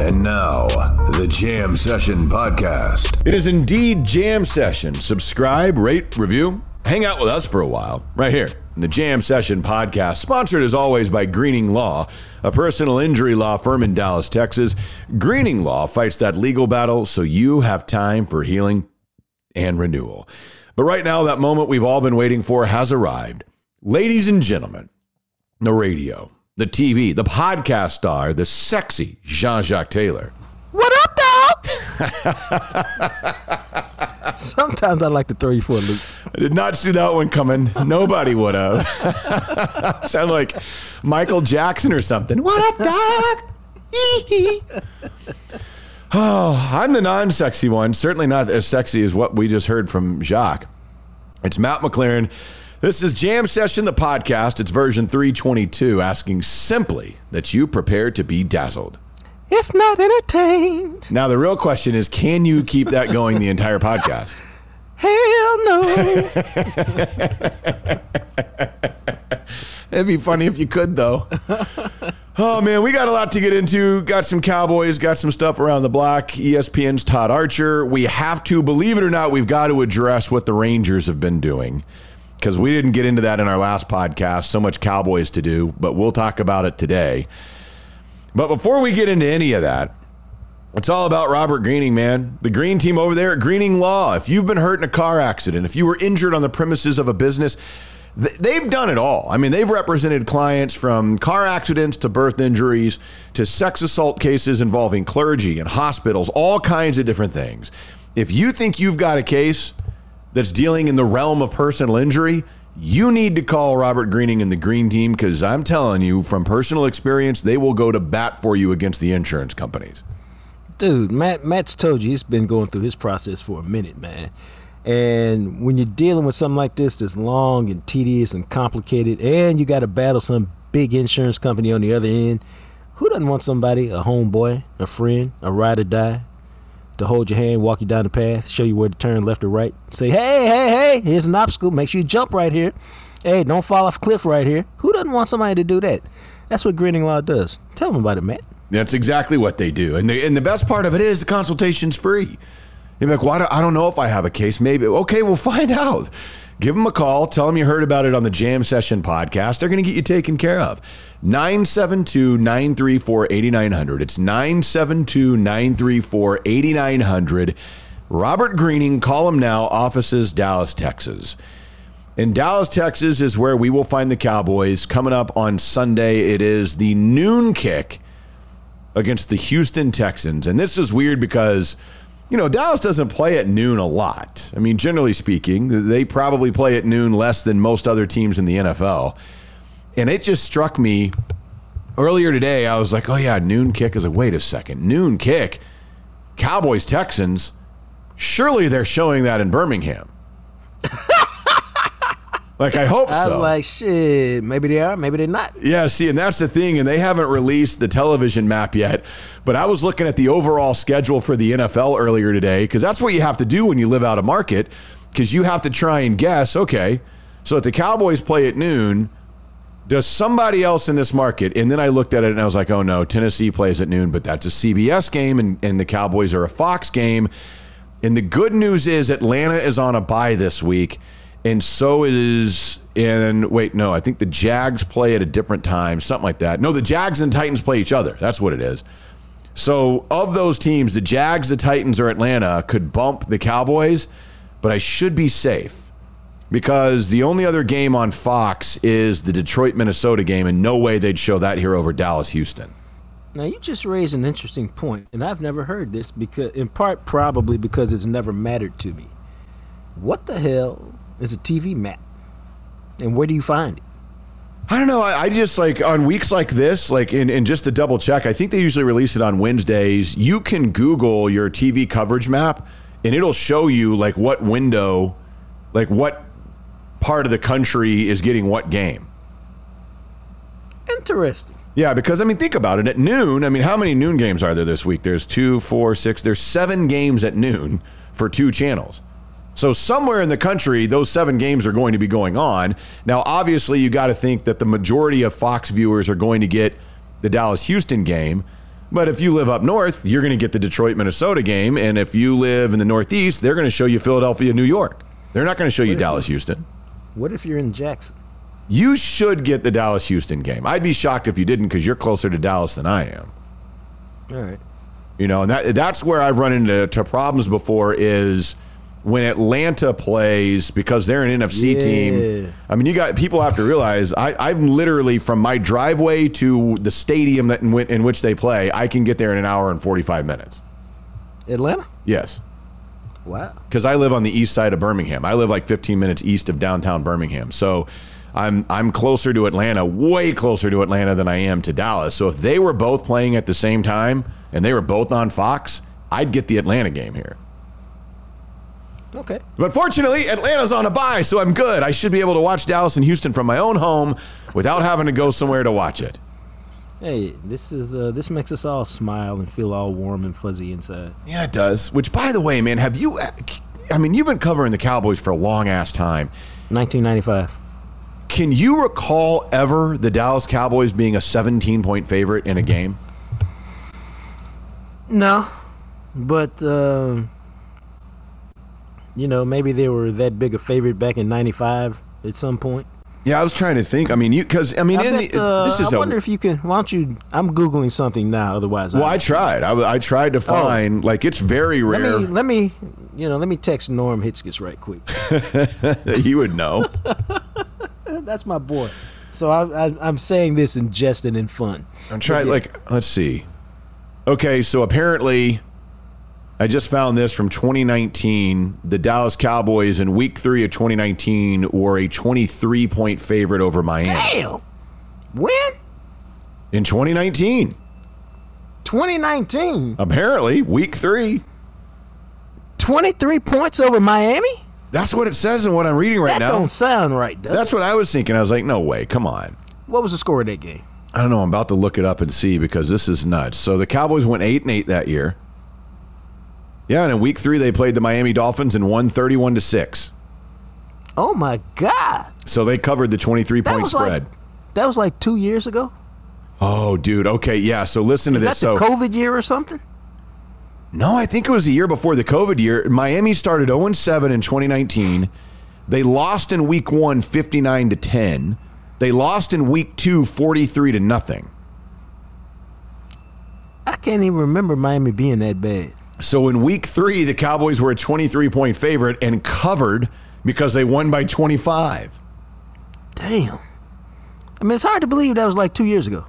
And now, the Jam Session Podcast. It is indeed Jam Session. Subscribe, rate, review, hang out with us for a while, right here. in The Jam Session Podcast, sponsored as always by Greening Law, a personal injury law firm in Dallas, Texas. Greening Law fights that legal battle so you have time for healing and renewal. But right now, that moment we've all been waiting for has arrived. Ladies and gentlemen, the radio, the TV, the podcast star, the sexy Jean Jacques Taylor. What up, dog? Sometimes I like to throw you for a loop. I did not see that one coming. Nobody would have. Sound like Michael Jackson or something. What up, dog? Oh, I'm the non sexy one. Certainly not as sexy as what we just heard from Jacques. It's Matt McLaren. This is Jam Session, the podcast. It's version 322, asking simply that you prepare to be dazzled. If not entertained, Now, the real question is can you keep that going the entire podcast? hell no. It'd be funny if you could, though. oh, man, we got a lot to get into. Got some Cowboys, got some stuff around the block. ESPN's Todd Archer. We have to, believe it or not, we've got to address what the Rangers have been doing because we didn't get into that in our last podcast. So much Cowboys to do, but we'll talk about it today. But before we get into any of that, it's all about Robert Greening, man. The green team over there at Greening Law. If you've been hurt in a car accident, if you were injured on the premises of a business, they've done it all. I mean, they've represented clients from car accidents to birth injuries to sex assault cases involving clergy and hospitals, all kinds of different things. If you think you've got a case that's dealing in the realm of personal injury, you need to call Robert Greening and the Green Team because I'm telling you from personal experience, they will go to bat for you against the insurance companies. Dude, Matt Matt's told you he's been going through his process for a minute, man. And when you're dealing with something like this that's long and tedious and complicated, and you got to battle some big insurance company on the other end, who doesn't want somebody, a homeboy, a friend, a ride or die, to hold your hand, walk you down the path, show you where to turn left or right, say, hey, hey, hey, here's an obstacle, make sure you jump right here. Hey, don't fall off a cliff right here. Who doesn't want somebody to do that? That's what Greening Law does. Tell them about it, Matt. That's exactly what they do. And the, and the best part of it is the consultation's free. You're like, well, I don't know if I have a case. Maybe. Okay, we'll find out. Give them a call. Tell them you heard about it on the Jam Session podcast. They're going to get you taken care of. 972 934 8900. It's 972 934 8900. Robert Greening, call him now, offices, Dallas, Texas. In Dallas, Texas is where we will find the Cowboys. Coming up on Sunday, it is the noon kick against the Houston Texans. And this is weird because, you know, Dallas doesn't play at noon a lot. I mean, generally speaking, they probably play at noon less than most other teams in the NFL. And it just struck me earlier today. I was like, oh, yeah, noon kick. is a wait a second. Noon kick? Cowboys, Texans? Surely they're showing that in Birmingham. like, I hope I so. was like, shit, maybe they are, maybe they're not. Yeah, see, and that's the thing, and they haven't released the television map yet. But I was looking at the overall schedule for the NFL earlier today because that's what you have to do when you live out of market because you have to try and guess. Okay, so if the Cowboys play at noon, does somebody else in this market? And then I looked at it and I was like, oh no, Tennessee plays at noon, but that's a CBS game, and, and the Cowboys are a Fox game. And the good news is Atlanta is on a bye this week, and so is and wait, no, I think the Jags play at a different time, something like that. No, the Jags and Titans play each other. That's what it is. So of those teams, the Jags, the Titans, or Atlanta could bump the Cowboys, but I should be safe. because the only other game on Fox is the Detroit Minnesota game, and no way they'd show that here over Dallas Houston. Now you just raised an interesting point, and I've never heard this because, in part, probably because it's never mattered to me. What the hell is a TV map, and where do you find it? I don't know. I, I just like on weeks like this, like in, in just to double check, I think they usually release it on Wednesdays. You can Google your TV coverage map and it'll show you like what window, like what part of the country is getting what game. Interesting. Yeah, because I mean, think about it. At noon, I mean, how many noon games are there this week? There's two, four, six. There's seven games at noon for two channels. So somewhere in the country, those seven games are going to be going on. Now, obviously, you got to think that the majority of Fox viewers are going to get the Dallas Houston game. But if you live up north, you're going to get the Detroit Minnesota game. And if you live in the Northeast, they're going to show you Philadelphia, New York. They're not going to show you Dallas, Houston. What if you're in Jackson? You should get the Dallas Houston game. I'd be shocked if you didn't because you're closer to Dallas than I am. All right. You know, and that that's where I've run into to problems before is when Atlanta plays because they're an NFC Yeah. team. I mean, you got people have to realize I, I'm literally from my driveway to the stadium that in, in which they play. I can get there in an hour and 45 minutes. Atlanta? Yes, Wow. because I live on the east side of Birmingham. I live like 15 minutes east of downtown Birmingham. So I'm I'm closer to Atlanta, way closer to Atlanta than I am to Dallas. So if they were both playing at the same time and they were both on Fox, I'd get the Atlanta game here. Okay. But fortunately, Atlanta's on a bye, so I'm good. I should be able to watch Dallas and Houston from my own home without having to go somewhere to watch it. Hey, this is uh, this makes us all smile and feel all warm and fuzzy inside. Yeah, it does. Which, by the way, man, have you? I mean, you've been covering the Cowboys for a long ass time. 1995. Can you recall ever the Dallas Cowboys being a 17 point favorite in a game? No, but um, you know maybe they were that big a favorite back in '95 at some point. Yeah, I was trying to think. I mean, you because I mean, I, in bet, the, uh, this is I a wonder if you can. Why don't you? I'm googling something now. Otherwise, well. I, I tried. I, I tried to find like it's very let rare. me let me you know let me text Norm Hitzges right quick. he would know. That's my boy. So I, I, I'm saying this in jest and in fun. I'm trying. Yeah. Like, let's see. Okay, so apparently, I just found this from 2019. The Dallas Cowboys in Week Three of 2019 were a 23 point favorite over Miami Damn. When? in 2019. 2019. Apparently, Week Three. 23 points over Miami. That's what it says in what I'm reading right that now. That don't sound right. Does That's it? what I was thinking. I was like, no way, come on. What was the score of that game? I don't know. I'm about to look it up and see because this is nuts. So the Cowboys went eight and eight that year. Yeah, and in week three they played the Miami Dolphins and won 31 to six. Oh my God. So they covered the 23 That point spread. like that was like two years ago. oh, dude. Okay, yeah. So listen to Is that this. the So COVID year or something? no, I think it was a year before the COVID year. Miami started 0 7 in 2019. They lost in week one, 59 to 10. They lost in week two, 43 to nothing. I can't even remember Miami being that bad. So in week three, the Cowboys were a 23 point favorite and covered because they won by 25. Damn. I mean, it's hard to believe that was like two years ago.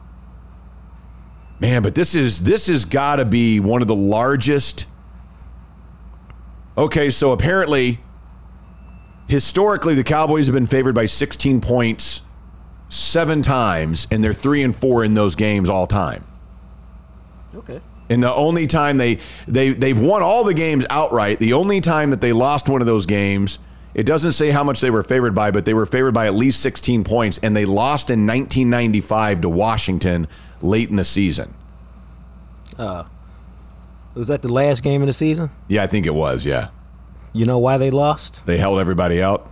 Man, but this is this has got to be one of the largest. Okay, so apparently, historically, the Cowboys have been favored by 16 points seven times, and they're three and four in those games all time. Okay. And the only time they they they've won all the games outright. The only time that they lost one of those games, it doesn't say how much they were favored by, but they were favored by at least 16 points, and they lost in 1995 to Washington late in the season. Was that the last game of the season? Yeah, I think it was. Yeah, You know why they lost? they held everybody out.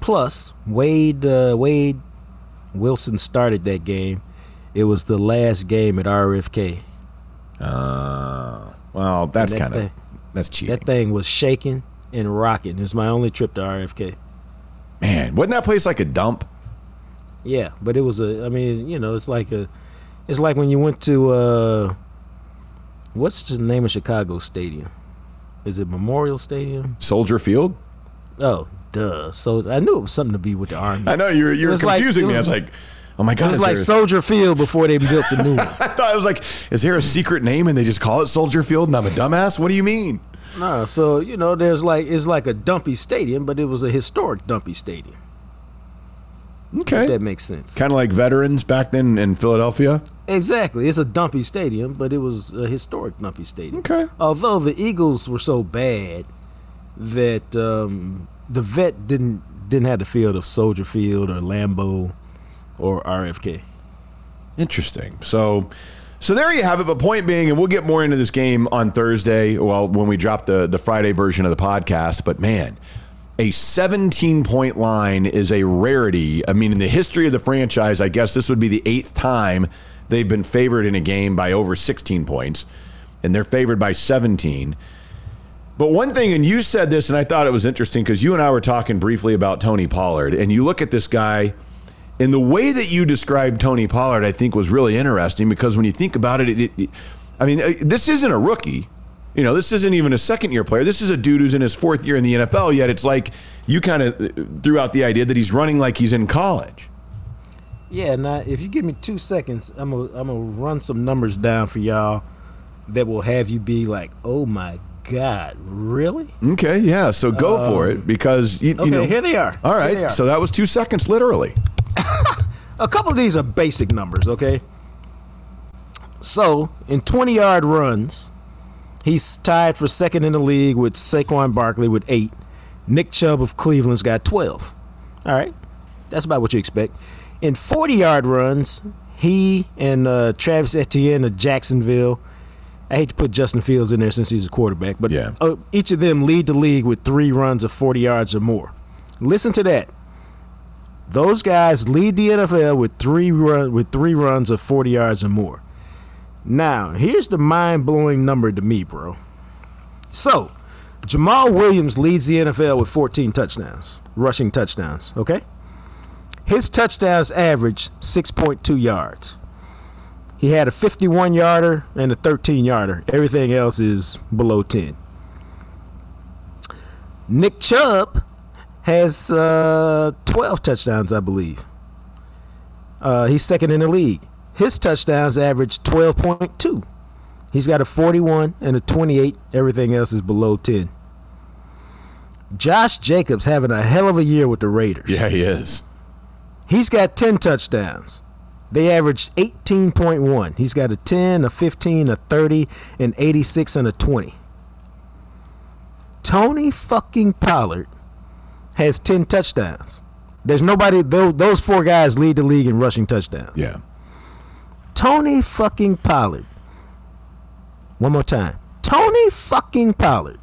Plus, Wade uh, Wade Wilson started that game. It was the last game at RFK. Uh, well, that's that kind of that's cheating. That thing was shaking and rocking. It was my only trip to RFK. Man, wasn't that place like a dump? Yeah, but it was a. I mean, you know, it's like a. It's like when you went to. uh What's the name of Chicago Stadium? Is it Memorial Stadium? Soldier Field. Oh, duh. So I knew it was something to be with the army. I know you're you're like- confusing it me. I was- was like, oh my god! It was like Soldier Field before they built the new one. I thought it was like, is there a secret name and they just call it Soldier Field and I'm a dumbass? What do you mean? No, so you know, there's like it's like a dumpy stadium, but it was a historic dumpy stadium. Okay, That makes sense. kind of like veterans back then in Philadelphia. Exactly. It's a dumpy stadium, but it was a historic dumpy stadium. Okay. Although the Eagles were so bad that um, the vet didn't didn't have the field of Soldier Field or Lambeau or RFK. Interesting. So, so there you have it. But point being, and we'll get more into this game on Thursday. Well, when we drop the the Friday version of the podcast. But man, a 17 point line is a rarity. I mean, in the history of the franchise, I guess this would be the eighth time they've been favored in a game by over 16 points, and they're favored by 17. But one thing, and you said this, and I thought it was interesting because you and I were talking briefly about Tony Pollard, and you look at this guy, and the way that you described Tony Pollard, I think, was really interesting because when you think about it, it, it I mean, uh, this isn't a rookie. You know, this isn't even a second year player. This is a dude who's in his fourth year in the NFL, yet it's like you kind of threw out the idea that he's running like he's in college. Yeah. Now, if you give me two seconds, I'm gonna I'm gonna run some numbers down for y'all that will have you be like, "Oh my God, really?" Okay, yeah. So go for it because you, Okay, you know. here they are. All right. are. So that was two seconds, literally. A couple of these are basic numbers, okay? So, in 20 yard runs, he's tied for second in the league with Saquon Barkley with eight. Nick Chubb of Cleveland's got 12. All right. That's about what you expect. In 40 yard runs, he and uh, Travis Etienne of Jacksonville. I hate to put Justin Fields in there since he's a quarterback, but Yeah. uh, each of them lead the league with three runs of 40 yards or more. Listen to that. Those guys lead the NFL with three run with three runs of 40 yards or more. Now, here's the mind-blowing number to me, bro. So, Jamaal Williams leads the NFL with 14 touchdowns, rushing touchdowns, okay? His touchdowns average 6.2 yards. He had a 51 yarder and a 13 yarder. Everything else is below 10. Nick Chubb has uh, 12 touchdowns, I believe. Uh, he's second in the league. His touchdowns average 12.2. He's got a 41 and a 28. Everything else is below 10. Josh Jacobs having a hell of a year with the Raiders. Yeah, he is. He's got 10 touchdowns. They average 18.1. He's got a 10, a 15, a 30, an 86, and a 20. Tony fucking Pollard has 10 touchdowns. There's nobody, those, those four guys lead the league in rushing touchdowns. Yeah. Tony fucking Pollard. One more time. Tony fucking Pollard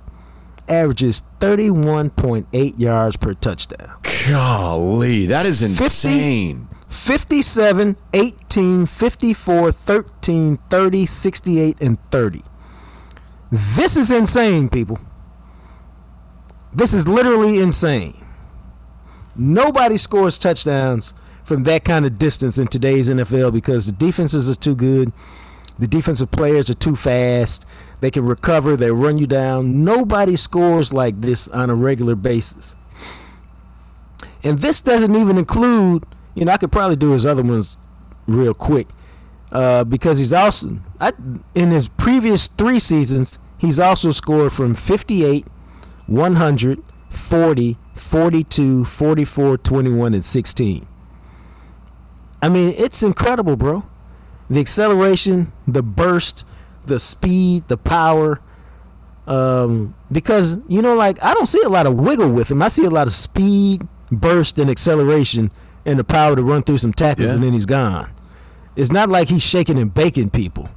averages 31.8 yards per touchdown. Golly, that is insane. 57, 18, 54, 13, 30, 68, and 30. This is insane, people. This is literally insane. Nobody scores touchdowns from that kind of distance in today's NFL because the defenses are too good. The defensive players are too fast. They can recover, they run you down. Nobody scores like this on a regular basis. And this doesn't even include, you know, I could probably do his other ones real quick uh, because he's also, I, in his previous three seasons, he's also scored from 58, 100, 40, 42, 44, 21, and 16. I mean, it's incredible, bro. The acceleration, the burst, the speed, the power. Um, because you know, like I don't see a lot of wiggle with him. I see a lot of speed, burst, and acceleration, and the power to run through some tackles, Yeah. and then he's gone. It's not like he's shaking and baking people.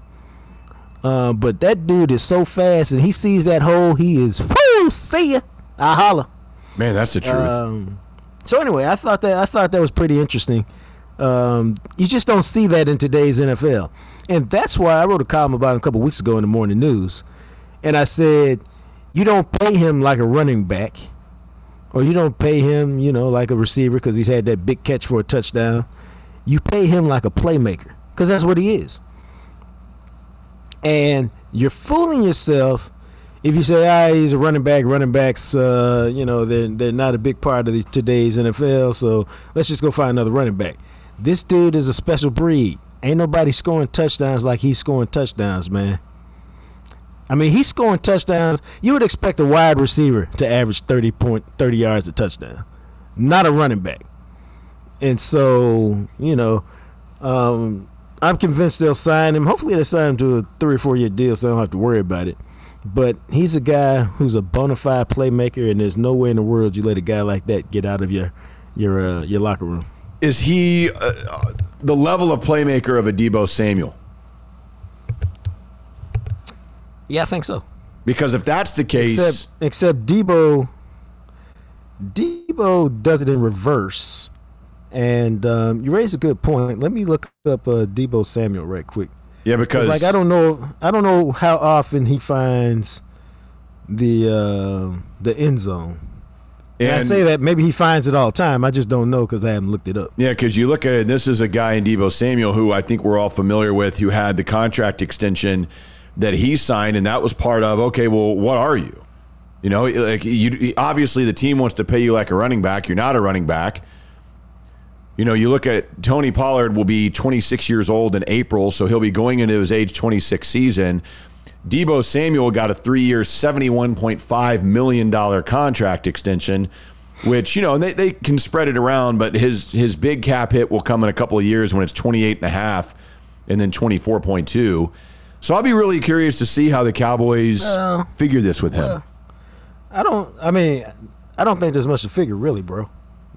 Uh, but that dude is so fast, and he sees that hole. He is whoo, see ya, I holla. Man, that's the truth. Um, so anyway, I thought that I thought that was pretty interesting. Um, you just don't see that in today's NFL, and that's why I wrote a column about him a couple weeks ago in the morning news, and I said you don't pay him like a running back, or you don't pay him, you know, like a receiver because he's had that big catch for a touchdown. You pay him like a playmaker because that's what he is. And you're fooling yourself if you say, ah, he's a running back, running backs, uh, you know, they're they're not a big part of the, today's NFL. So let's just go find another running back. This dude is a special breed. Ain't nobody scoring touchdowns like he's scoring touchdowns, man. I mean, he's scoring touchdowns. You would expect a wide receiver to average 30 point 30 yards a touchdown, not a running back. And so, you know, um, I'm convinced they'll sign him. Hopefully, they sign him to a three or four year deal, so I don't have to worry about it. But he's a guy who's a bona fide playmaker, and there's no way in the world you let a guy like that get out of your your uh, your locker room. Is he uh, the level of playmaker of a Deebo Samuel? Yeah, I think so. Because if that's the case, Except except Deebo Deebo does it in reverse. And um, you raise a good point. Let me look up uh, Deebo Samuel right quick. yeah, because like I don't know, I don't know how often he finds the uh, the end zone. And, I say that maybe he finds it all the time. I just don't know because I haven't looked it up. Yeah, because you look at it, this is a guy in Deebo Samuel who I think we're all familiar with, who had the contract extension that he signed, and that was part of. Okay, well, what are you? You know, like you obviously the team wants to pay you like a running back. You're not a running back. You know, you look at Tony Pollard will be 26 years old in April, so he'll be going into his age 26 season. Deebo Samuel got a three-year, $71.5 million contract extension, which, you know, they, they can spread it around, but his his big cap hit will come in a couple of years when it's 28 and a half and then 24.2. So I'll be really curious to see how the Cowboys figure this with him. I don't. I mean, I don't think there's much to figure, really, bro.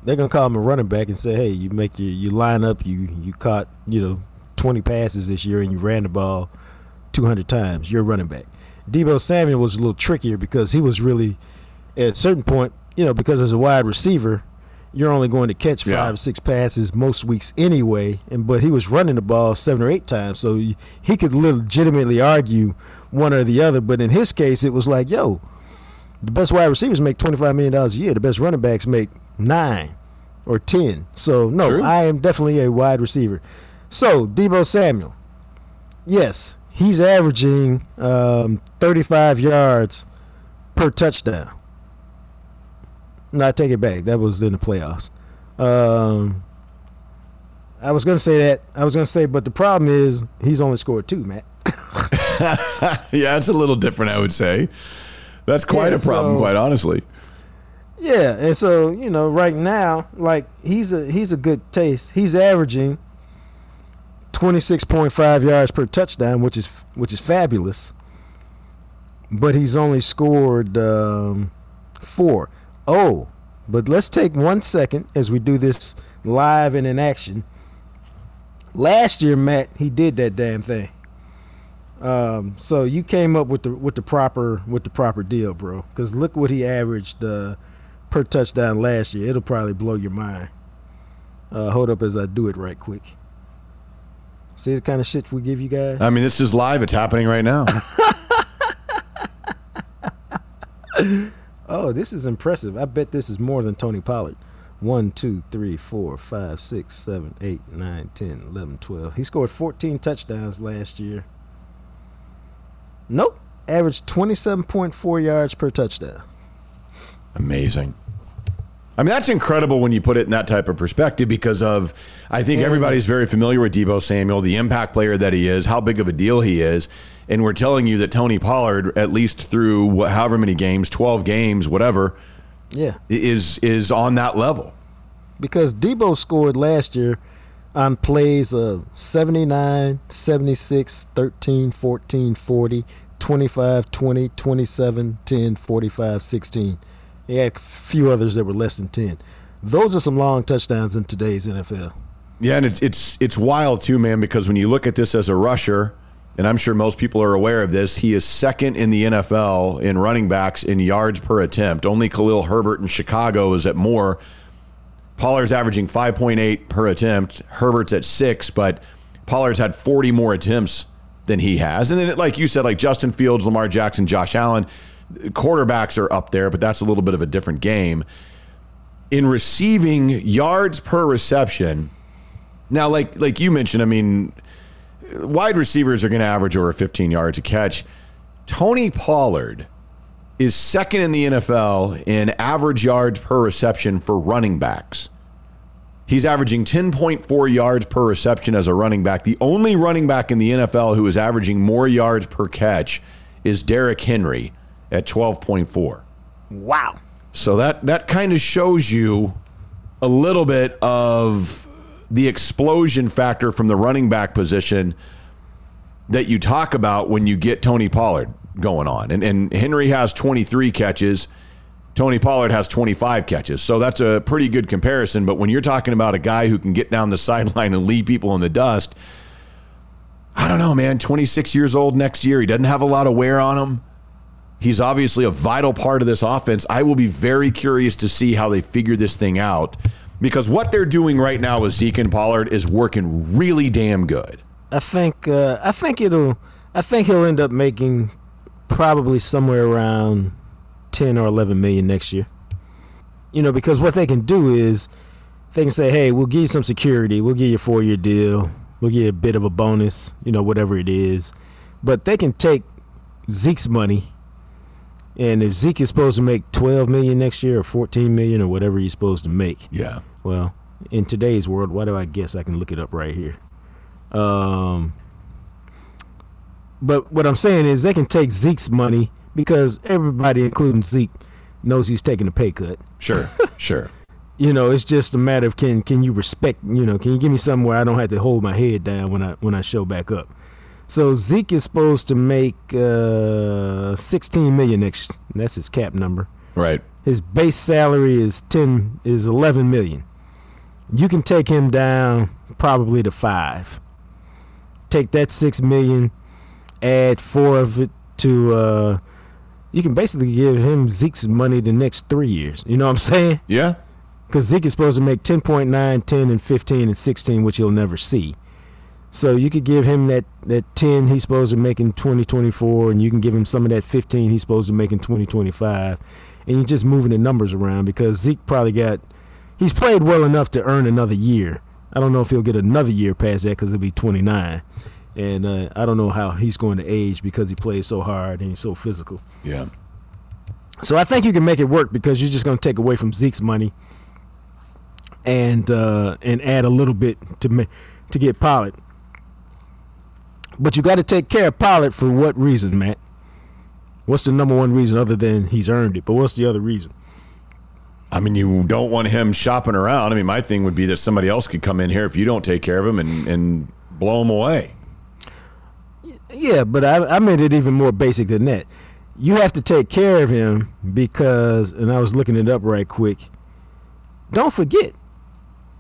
They're gonna call him a running back and say, "Hey, you make your you line up. You you caught you know 20 passes this year and you ran the ball 200 times. You're a running back." Deebo Samuel was a little trickier because he was really at a certain point, you know, because as a wide receiver, you're only going to catch five Yeah. or six passes most weeks anyway. And but he was running the ball seven or eight times, so he, he could legitimately argue one or the other. But in his case, it was like, yo, the best wide receivers make twenty five million dollars a year. The best running backs make nine or ten. So no, True. I am definitely a wide receiver. So Deebo Samuel, yes, he's averaging um, thirty five yards per touchdown. No, I take it back. That was in the playoffs. Um, I was gonna say that. I was gonna say, but the problem is he's only scored two, Matt. yeah, it's a little different, I would say. That's quite Yeah, a problem, so- quite honestly. Yeah, and so you know, right now, like he's a he's a good taste. He's averaging twenty six point five yards per touchdown, which is which is fabulous. But he's only scored um, four. Oh, but let's take one second as we do this live and in action. Last year, Matt, he did that damn thing. Um, so you came up with the with the proper with the proper deal, bro. Because look what he averaged uh, per touchdown last year. It'll probably blow your mind. Uh, hold up as I do it right quick. See the kind of shit we give you guys. I mean, this is live. It's happening right now. Oh, this is impressive. I bet this is more than Tony Pollard. 1, 2, 3, 4, 5, 6, 7, 8, 9, 10, 11, 12. He scored 14 touchdowns last year. Nope. Averaged 27.4 yards per touchdown. Amazing. I mean, that's incredible when you put it in that type of perspective because of, I think everybody's very familiar with Deebo Samuel, the impact player that he is, how big of a deal he is. And we're telling you that Tony Pollard, at least through wh- however many games, 12 games, whatever, Yeah. is is on that level. Because Deebo scored last year on plays of 79, 76, 13, 14, 40, 25, 20, 27, 10, 45, 16. He had a few others that were less than 10. Those are some long touchdowns in today's NFL. Yeah, and it's it's it's wild too, man, because when you look at this as a rusher, and I'm sure most people are aware of this, he is second in the NFL in running backs in yards per attempt. Only Khalil Herbert in Chicago is at more. Pollard's averaging 5.8 per attempt. Herbert's at six, but Pollard's had 40 more attempts than he has. And then, like you said, like Justin Fields, Lamar Jackson, Josh Allen, quarterbacks are up there, but that's a little bit of a different game. In receiving yards per reception, now, like like you mentioned, I mean, wide receivers are going to average over 15 yards a catch. Tony Pollard is second in the NFL in average yards per reception for running backs. He's averaging 10.4 yards per reception as a running back. The only running back in the NFL who is averaging more yards per catch is Derrick Henry at 12.4. Wow. So that that kind of shows you a little bit of the explosion factor from the running back position that you talk about when you get Tony Pollard going on. And and Henry has 23 catches. Tony Pollard has 25 catches. So that's a pretty good comparison, but when you're talking about a guy who can get down the sideline and leave people in the dust, I don't know, man, 26 years old next year, he doesn't have a lot of wear on him. He's obviously a vital part of this offense. I will be very curious to see how they figure this thing out because what they're doing right now with Zeke and Pollard is working really damn good. I think uh, I think it'll I think he'll end up making probably somewhere around 10 or 11 million next year. You know, because what they can do is they can say, "Hey, we'll give you some security. We'll give you a 4-year deal. We'll give you a bit of a bonus, you know, whatever it is." But they can take Zeke's money and if Zeke is supposed to make 12 million next year or 14 million or whatever he's supposed to make, Yeah. Well, in today's world, why do I guess I can look it up right here? Um, but what I'm saying is they can take Zeke's money because everybody, including Zeke, knows he's taking a pay cut. Sure. sure. You know, it's just a matter of can can you respect? You know, can you give me something where I don't have to hold my head down when I when I show back up? So Zeke is supposed to make uh, 16 million next. That's his cap number. Right. His base salary is 10 is 11 million. You can take him down probably to 5. Take that 6 million, add 4 of it to uh you can basically give him Zeke's money the next 3 years. You know what I'm saying? Yeah. Cuz Zeke is supposed to make 10.9, 10 and 15 and 16 which he'll never see. So you could give him that, that 10 he's supposed to make in 2024, and you can give him some of that 15 he's supposed to make in 2025. And you're just moving the numbers around because Zeke probably got, he's played well enough to earn another year. I don't know if he'll get another year past that because he'll be 29. And uh, I don't know how he's going to age because he plays so hard and he's so physical. Yeah. So I think you can make it work because you're just going to take away from Zeke's money and uh, and add a little bit to ma- to get Pollard. But you got to take care of Pollard for what reason, Matt? What's the number one reason other than he's earned it? But what's the other reason? I mean, you don't want him shopping around. I mean, my thing would be that somebody else could come in here if you don't take care of him and, and blow him away. Yeah, but I, I made it even more basic than that. You have to take care of him because, and I was looking it up right quick. Don't forget,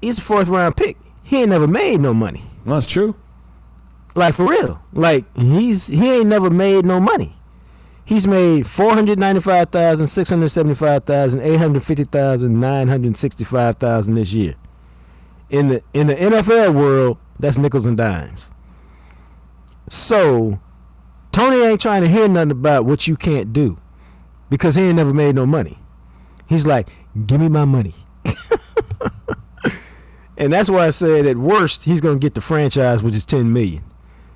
he's a fourth round pick. He ain't never made no money. That's true. Like for real. Like he's he ain't never made no money. He's made four hundred ninety five thousand, six hundred seventy five thousand, eight hundred fifty thousand, nine hundred sixty five thousand this year. In the in the NFL world, that's nickels and dimes. So Tony ain't trying to hear nothing about what you can't do. Because he ain't never made no money. He's like, give me my money. and that's why I said at worst he's gonna get the franchise, which is ten million.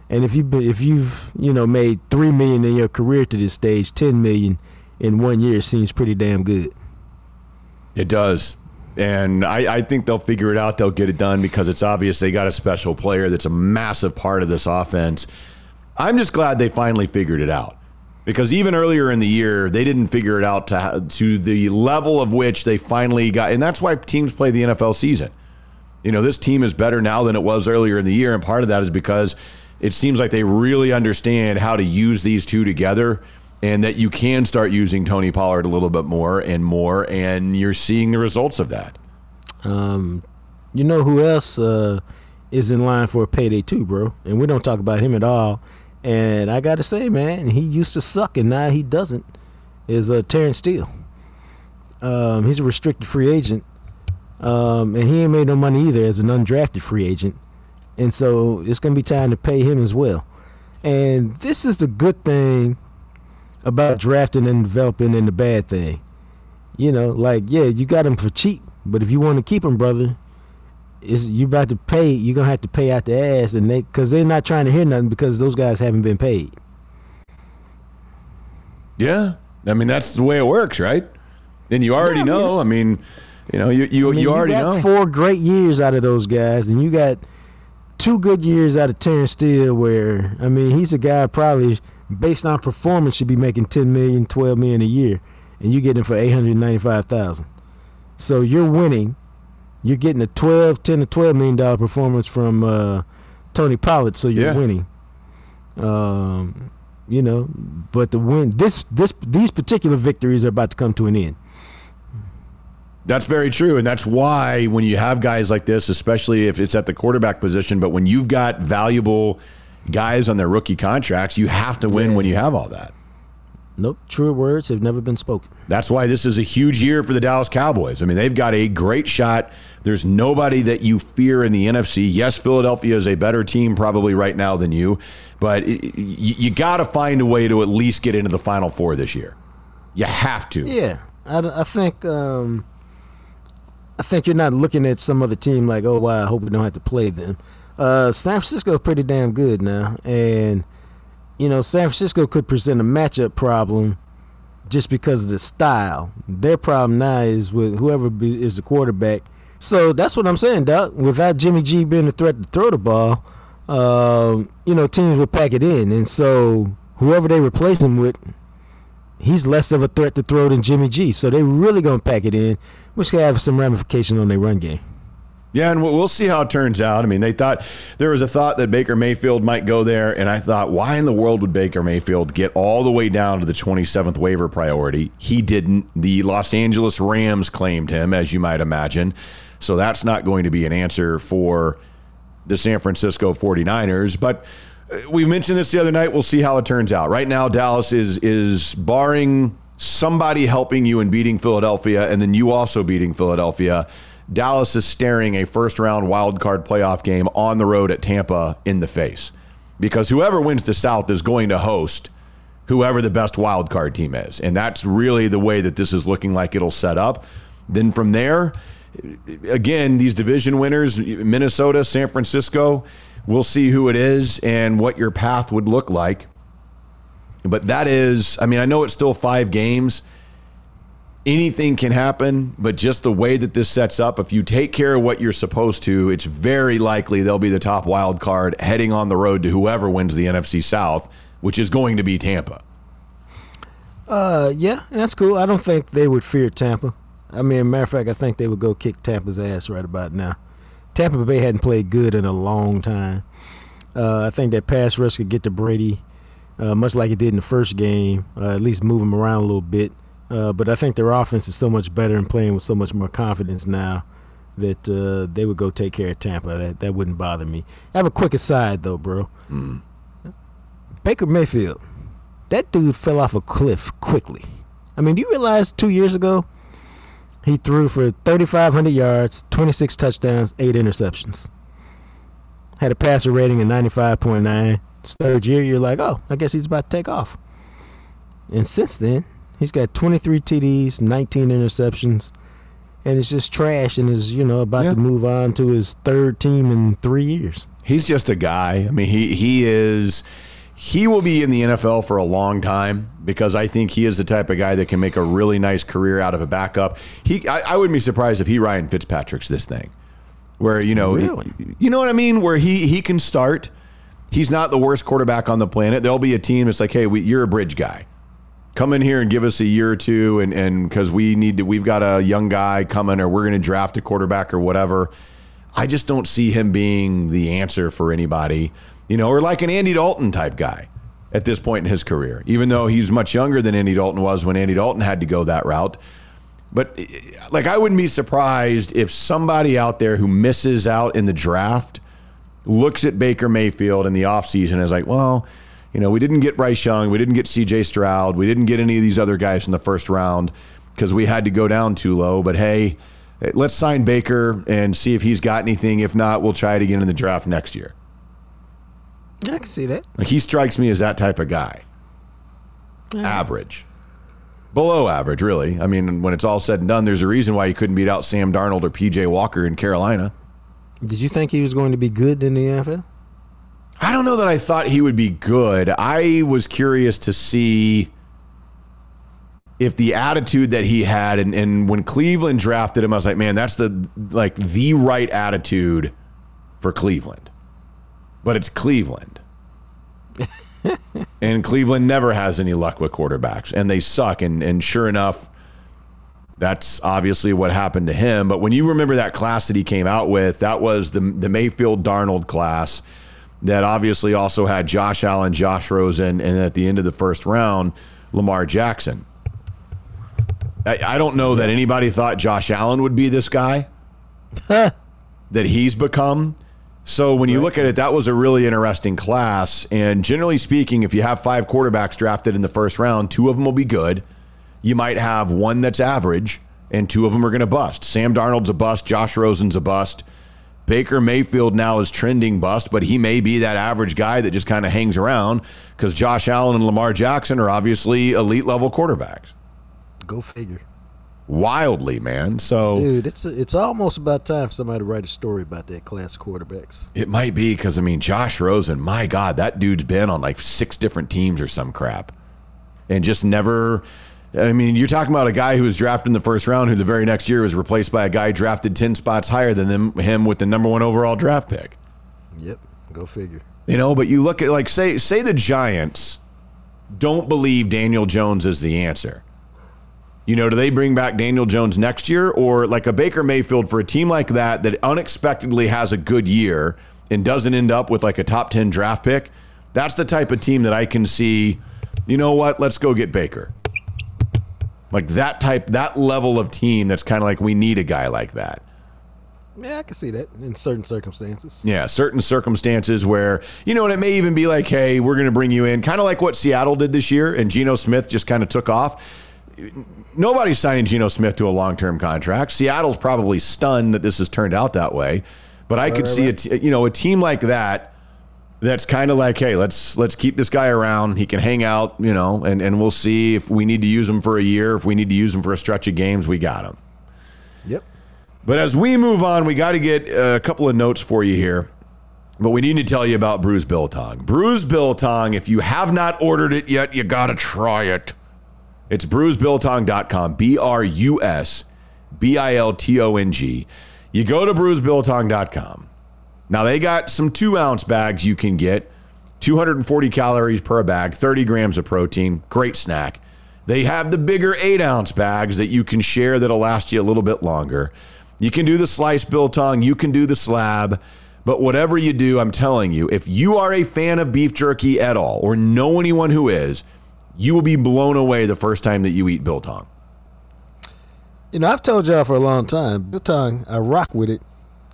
And if you if you've you know made three million in your career to this stage, ten million in one year seems pretty damn good. It does. And I, I think they'll figure it out. They'll get it done because it's obvious they got a special player that's a massive part of this offense. I'm just glad they finally figured it out because even earlier in the year they didn't figure it out to to the level of which they finally got, and that's why teams play the NFL season. You know, this team is better now than it was earlier in the year, and part of that is because it seems like they really understand how to use these two together and that you can start using Tony Pollard a little bit more and more, and you're seeing the results of that. Um, you know who else uh, is in line for a payday too, bro? And we don't talk about him at all. And I got to say, man, he used to suck, and now he doesn't. Is uh, Terrence Steele? Um, he's a restricted free agent, um, and he ain't made no money either as an undrafted free agent. And so it's gonna be time to pay him as well. And this is the good thing about drafting and developing, and the bad thing. You know, like yeah, you got him for cheap, but if you want to keep him, brother, is you about to pay. You're gonna have to pay out the ass, and they because they're not trying to hear nothing because those guys haven't been paid. Yeah, I mean, that's the way it works, right? And you already Yeah, I mean, know. I mean, you know, you you, I mean, you already got know. four great years out of those guys, and you got two good years out of Terrence Steele. Where I mean, he's a guy probably based on performance should be making 10 million, 12 million a year, and you get him for eight hundred ninety-five thousand. So you're winning. You're getting a 12, 10 to 12 million dollar performance from uh, Tony Pollard, so you're Yeah. winning. Um, you know, but the win this this these particular victories are about to come to an end. That's very true. And that's why when you have guys like this, especially if it's at the quarterback position, but when you've got valuable guys on their rookie contracts, you have to win when you have all that. Nope, true words have never been spoken. That's why this is a huge year for the Dallas Cowboys. I mean, they've got a great shot. There's nobody that you fear in the NFC. Yes, Philadelphia is a better team probably right now than you, but it, you, you got to find a way to at least get into the Final Four this year. You have to. Yeah, I, I think um, I think you're not looking at some other team like, oh wow, I hope we don't have to play them. Uh, San Francisco is pretty damn good now, and you know San Francisco could present a matchup problem just because of the style. Their problem now is with whoever be, is the quarterback. So that's what I'm saying, Doc. Without Jimmy G being a threat to throw the ball, um, you know teams will pack it in, and so whoever they replace him with he's less of a threat to throw than Jimmy G. So they're really gonna pack it in, which can have some ramification on their run game. Yeah, and we'll see how it turns out. I mean, they thought there was a thought that Baker Mayfield might go there, and I thought, why in the world would Baker Mayfield get all the way down to the 27th waiver priority? He didn't. The Los Angeles Rams claimed him, as you might imagine. So that's not going to be an answer for the San Francisco 49ers. But we mentioned this the other night. We'll see how it turns out. Right now, Dallas is is barring somebody helping you in beating Philadelphia, and then you also beating Philadelphia. Dallas is staring a first round wild card playoff game on the road at Tampa in the face. Because whoever wins the South is going to host whoever the best wild card team is. And that's really the way that this is looking like it'll set up. Then from there, again, these division winners, Minnesota, San Francisco, we'll see who it is and what your path would look like. But that is, I mean, I know it's still five games. Anything can happen, but just the way that this sets up, if you take care of what you're supposed to, it's very likely they'll be the top wild card heading on the road to whoever wins the NFC South, which is going to be Tampa. Uh, yeah, that's cool. I don't think they would fear Tampa. I mean, matter of fact, I think they would go kick Tampa's ass right about now. Tampa Bay hadn't played good in a long time. Uh, I think that pass rush could get to Brady, uh, much like it did in the first game. Uh, at least move him around a little bit. Uh, but I think their offense is so much better and playing with so much more confidence now that uh, they would go take care of Tampa. That that wouldn't bother me. I have a quick aside though, bro. Baker Mayfield, that dude fell off a cliff quickly. I mean, do you realize two years ago he threw for 3,500 yards, 26 touchdowns, eight interceptions, had a passer rating of 95.9. His third year, you're like, oh, I guess he's about to take off. And since then, he's got 23 TDs, 19 interceptions, and it's just trash and is, you know, about Yeah. to move on to his third team in three years. He's just a guy. I mean, he he is he will be in the NFL for a long time because I think he is the type of guy that can make a really nice career out of a backup. He I, I wouldn't be surprised if he Ryan Fitzpatrick's this thing. Where, you know, Really? you know what I mean? Where he he can start. He's not the worst quarterback on the planet. There'll be a team that's like, hey, we, you're a bridge guy. Come in here and give us a year or two, and and because we need to, we've got a young guy coming, or we're going to draft a quarterback or whatever. I just don't see him being the answer for anybody, you know, or like an Andy Dalton type guy at this point in his career, even though he's much younger than Andy Dalton was when Andy Dalton had to go that route. But eh, like, I wouldn't be surprised if somebody out there who misses out in the draft looks at Baker Mayfield in the offseason and is like, well, you know, we didn't get Bryce Young, we didn't get CJ Stroud, we didn't get any of these other guys from the first round because we had to go down too low. But hey, eh, let's sign Baker and see if he's got anything. If not, we'll try it again in the draft next year. I can see that. Like he strikes me as that type of guy. Average. Below average, really. I mean, when it's all said and done, there's a reason why he couldn't beat out Sam Darnold or PJ Walker in Carolina. Did you think he was going to be good in the NFL? I don't know that I thought he would be good. I was curious to see if the attitude that he had and, and when Cleveland drafted him, I was like, man, that's the like the right attitude for Cleveland. But it's Cleveland. and Cleveland never has any luck with quarterbacks and they suck. And and sure enough, that's obviously what happened to him. But when you remember that class that he came out with, that was the the Mayfield Darnold class that obviously also had Josh Allen, Josh Rosen, and at the end of the first round, Lamar Jackson. I, I don't know that anybody thought Josh Allen would be this guy that he's become. So when you look at it, that was a really interesting class. And generally speaking, if you have five quarterbacks drafted in the first round, two of them will be good. You might have one that's average, and two of them are going to bust. Sam Darnold's a bust. Josh Rosen's a bust. Baker Mayfield now is trending bust, but he may be that average guy that just kind of hangs around because Josh Allen and Lamar Jackson are obviously elite level quarterbacks. Go figure. Wildly, man. So Dude, it's it's almost about time for somebody to write a story about that class of quarterbacks. it might be because, I mean, Josh Rosen, my God, that dude's been on like six different teams or some crap and just never. I mean, you're talking about a guy who was drafted in the first round who the very next year was replaced by a guy drafted 10 spots higher than them, him with the number one overall draft pick. Yep, go figure. You know, but you look at like say say the Giants don't believe Daniel Jones is the answer. You know, do they bring back Daniel Jones next year or like a Baker Mayfield for a team like that that unexpectedly has a good year and doesn't end up with like a top 10 draft pick? That's the type of team that I can see, you know what, let's go get Baker. Like that type that level of team that's kind of like we need a guy like that. Yeah, I can see that in certain circumstances. Yeah, certain circumstances where, you know, and it may even be like, hey, we're going to bring you in, kind of like what Seattle did this year, and Geno Smith just kind of took off. Nobody's signing Geno Smith to a long term contract. Seattle's probably stunned that this has turned out that way. But I could see a t- you know a team like that that's kind of like, hey, let's let's keep this guy around. He can hang out, you know, and, and we'll see if we need to use him for a year. If we need to use him for a stretch of games, we got him. Yep. But as we move on, we got to get a couple of notes for you here. But we need to tell you about Bruise Biltong. Bruise Biltong, if you have not ordered it yet, you got to try it. It's bruisebiltong.com, B R U S B I L T O N G. You go to bruisebiltong.com. Now, they got some two ounce bags you can get 240 calories per bag, 30 grams of protein. Great snack. They have the bigger eight ounce bags that you can share that'll last you a little bit longer. You can do the slice biltong, you can do the slab, but whatever you do, I'm telling you, if you are a fan of beef jerky at all or know anyone who is, you will be blown away the first time that you eat biltong. You know, I've told y'all for a long time, biltong, I rock with it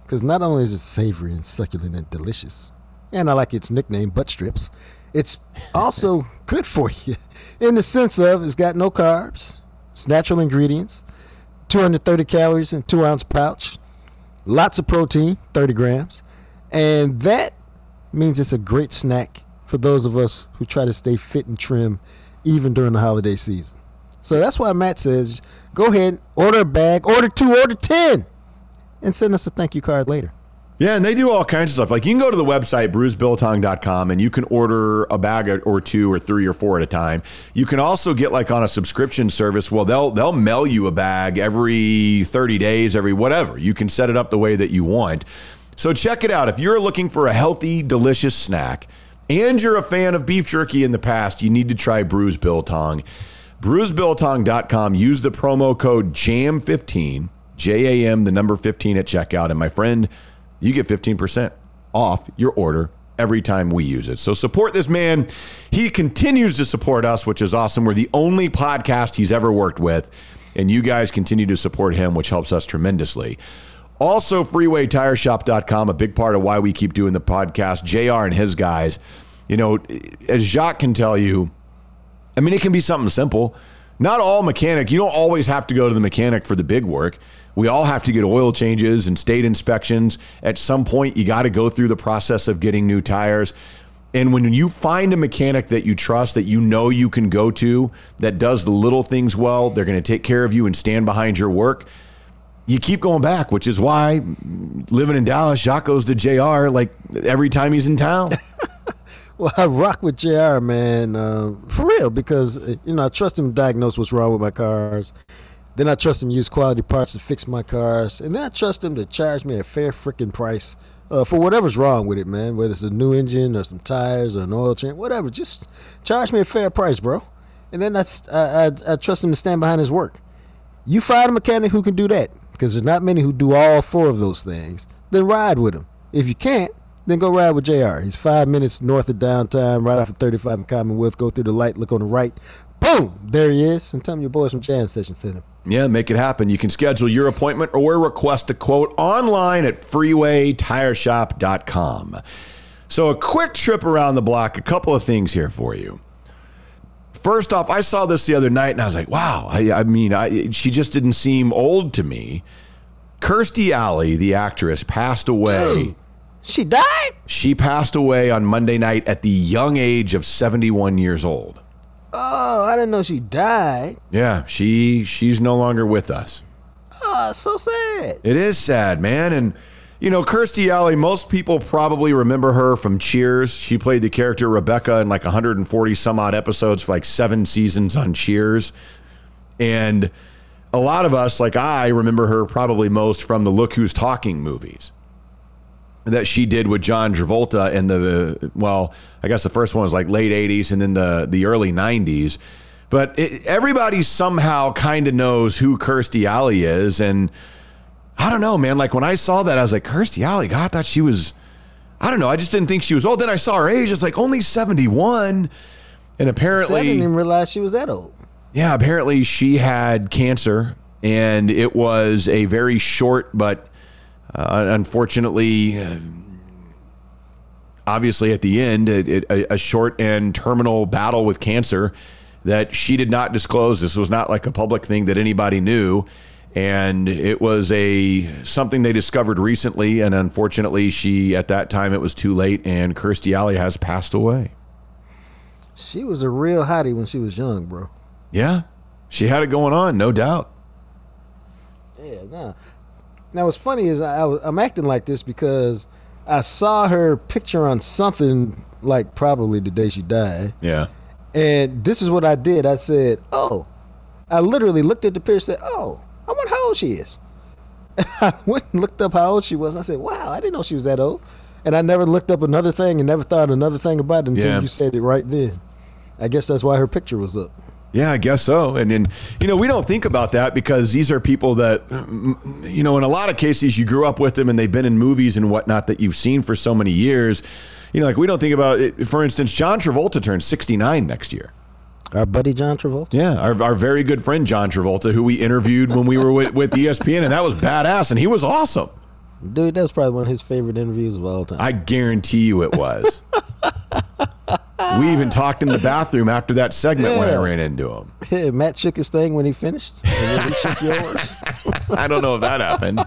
because not only is it savory and succulent and delicious, and I like its nickname, butt strips, it's also good for you in the sense of it's got no carbs, it's natural ingredients, 230 calories in two ounce pouch, lots of protein, 30 grams, and that means it's a great snack for those of us who try to stay fit and trim even during the holiday season. So that's why Matt says go ahead, order a bag, order two, order 10, and send us a thank you card later. Yeah, and they do all kinds of stuff. Like you can go to the website bruisebiltong.com and you can order a bag or two or three or four at a time. You can also get like on a subscription service. Well, they'll they'll mail you a bag every 30 days, every whatever. You can set it up the way that you want. So check it out. If you're looking for a healthy, delicious snack and you're a fan of beef jerky in the past, you need to try Bruise Biltong. BruiseBiltong.com. Use the promo code JAM15, J A M, the number 15 at checkout. And my friend, you get 15% off your order every time we use it. So support this man. He continues to support us, which is awesome. We're the only podcast he's ever worked with, and you guys continue to support him, which helps us tremendously. Also, freewaytireshop.com, a big part of why we keep doing the podcast. JR and his guys, you know, as Jacques can tell you, I mean, it can be something simple. Not all mechanic, you don't always have to go to the mechanic for the big work. We all have to get oil changes and state inspections. At some point, you got to go through the process of getting new tires. And when you find a mechanic that you trust, that you know you can go to, that does the little things well, they're going to take care of you and stand behind your work. You keep going back, which is why living in Dallas, Jacques goes to JR like every time he's in town. Well, I rock with JR, man, uh, for real, because, uh, you know, I trust him to diagnose what's wrong with my cars. Then I trust him to use quality parts to fix my cars. And then I trust him to charge me a fair freaking price uh, for whatever's wrong with it, man. Whether it's a new engine or some tires or an oil change, whatever. Just charge me a fair price, bro. And then that's, I, I, I trust him to stand behind his work. You find a mechanic who can do that, because there's not many who do all four of those things. Then ride with him. If you can't, then go ride with JR. He's five minutes north of downtown, right off of 35 in Commonwealth. Go through the light, look on the right. Boom! There he is. And tell him your boys from Jam Session sent him. Yeah, make it happen. You can schedule your appointment or request a quote online at freewaytireshop.com. So, a quick trip around the block, a couple of things here for you. First off, I saw this the other night and I was like, wow. I, I mean, I, she just didn't seem old to me. Kirstie Alley, the actress, passed away. Dude, she died? She passed away on Monday night at the young age of 71 years old. Oh, I didn't know she died. Yeah, she she's no longer with us. Oh, so sad. It is sad, man. And you know, Kirstie Alley, most people probably remember her from Cheers. She played the character Rebecca in like 140 some odd episodes for like seven seasons on Cheers. And a lot of us, like I, remember her probably most from the Look Who's Talking movies that she did with John Travolta in the well, I guess the first one was like late 80s and then the the early 90s. But it, everybody somehow kind of knows who Kirstie Alley is and I don't know, man. Like when I saw that, I was like, Kirstie Alley, God, I thought she was, I don't know. I just didn't think she was old. Then I saw her age. It's like only 71. And apparently, I didn't even realize she was that old. Yeah, apparently she had cancer and it was a very short, but uh, unfortunately, uh, obviously at the end, a, a short and terminal battle with cancer that she did not disclose. This was not like a public thing that anybody knew. And it was a something they discovered recently and unfortunately she at that time it was too late and kirstie alley has passed away. She was a real hottie when she was young bro. Yeah. She had it going on no doubt. Yeah nah. Now what's funny is I, I, i'm acting like this because i saw her picture on something like probably the day she died yeah and this is what i did i said oh i literally looked at the picture and said oh I wonder how old she is. And I went and looked up how old she was. I said, wow, I didn't know she was that old. And I never looked up another thing and never thought another thing about it until yeah. you said it right then. I guess that's why her picture was up. Yeah, I guess so. And then, you know, we don't think about that because these are people that, mm, you know, in a lot of cases, you grew up with them and they've been in movies and whatnot that you've seen for so many years. You know, like we don't think about it. For instance, John Travolta turns 69 next year. Our buddy John Travolta. Yeah, our, our very good friend John Travolta, who we interviewed when we were with, with ESPN, and that was badass, and he was awesome. Dude, that was probably one of his favorite interviews of all time. I guarantee you it was. we even talked in the bathroom after that segment when I ran into him. Yeah, Matt shook his thing when he finished. And he shook yours. I don't know if that happened.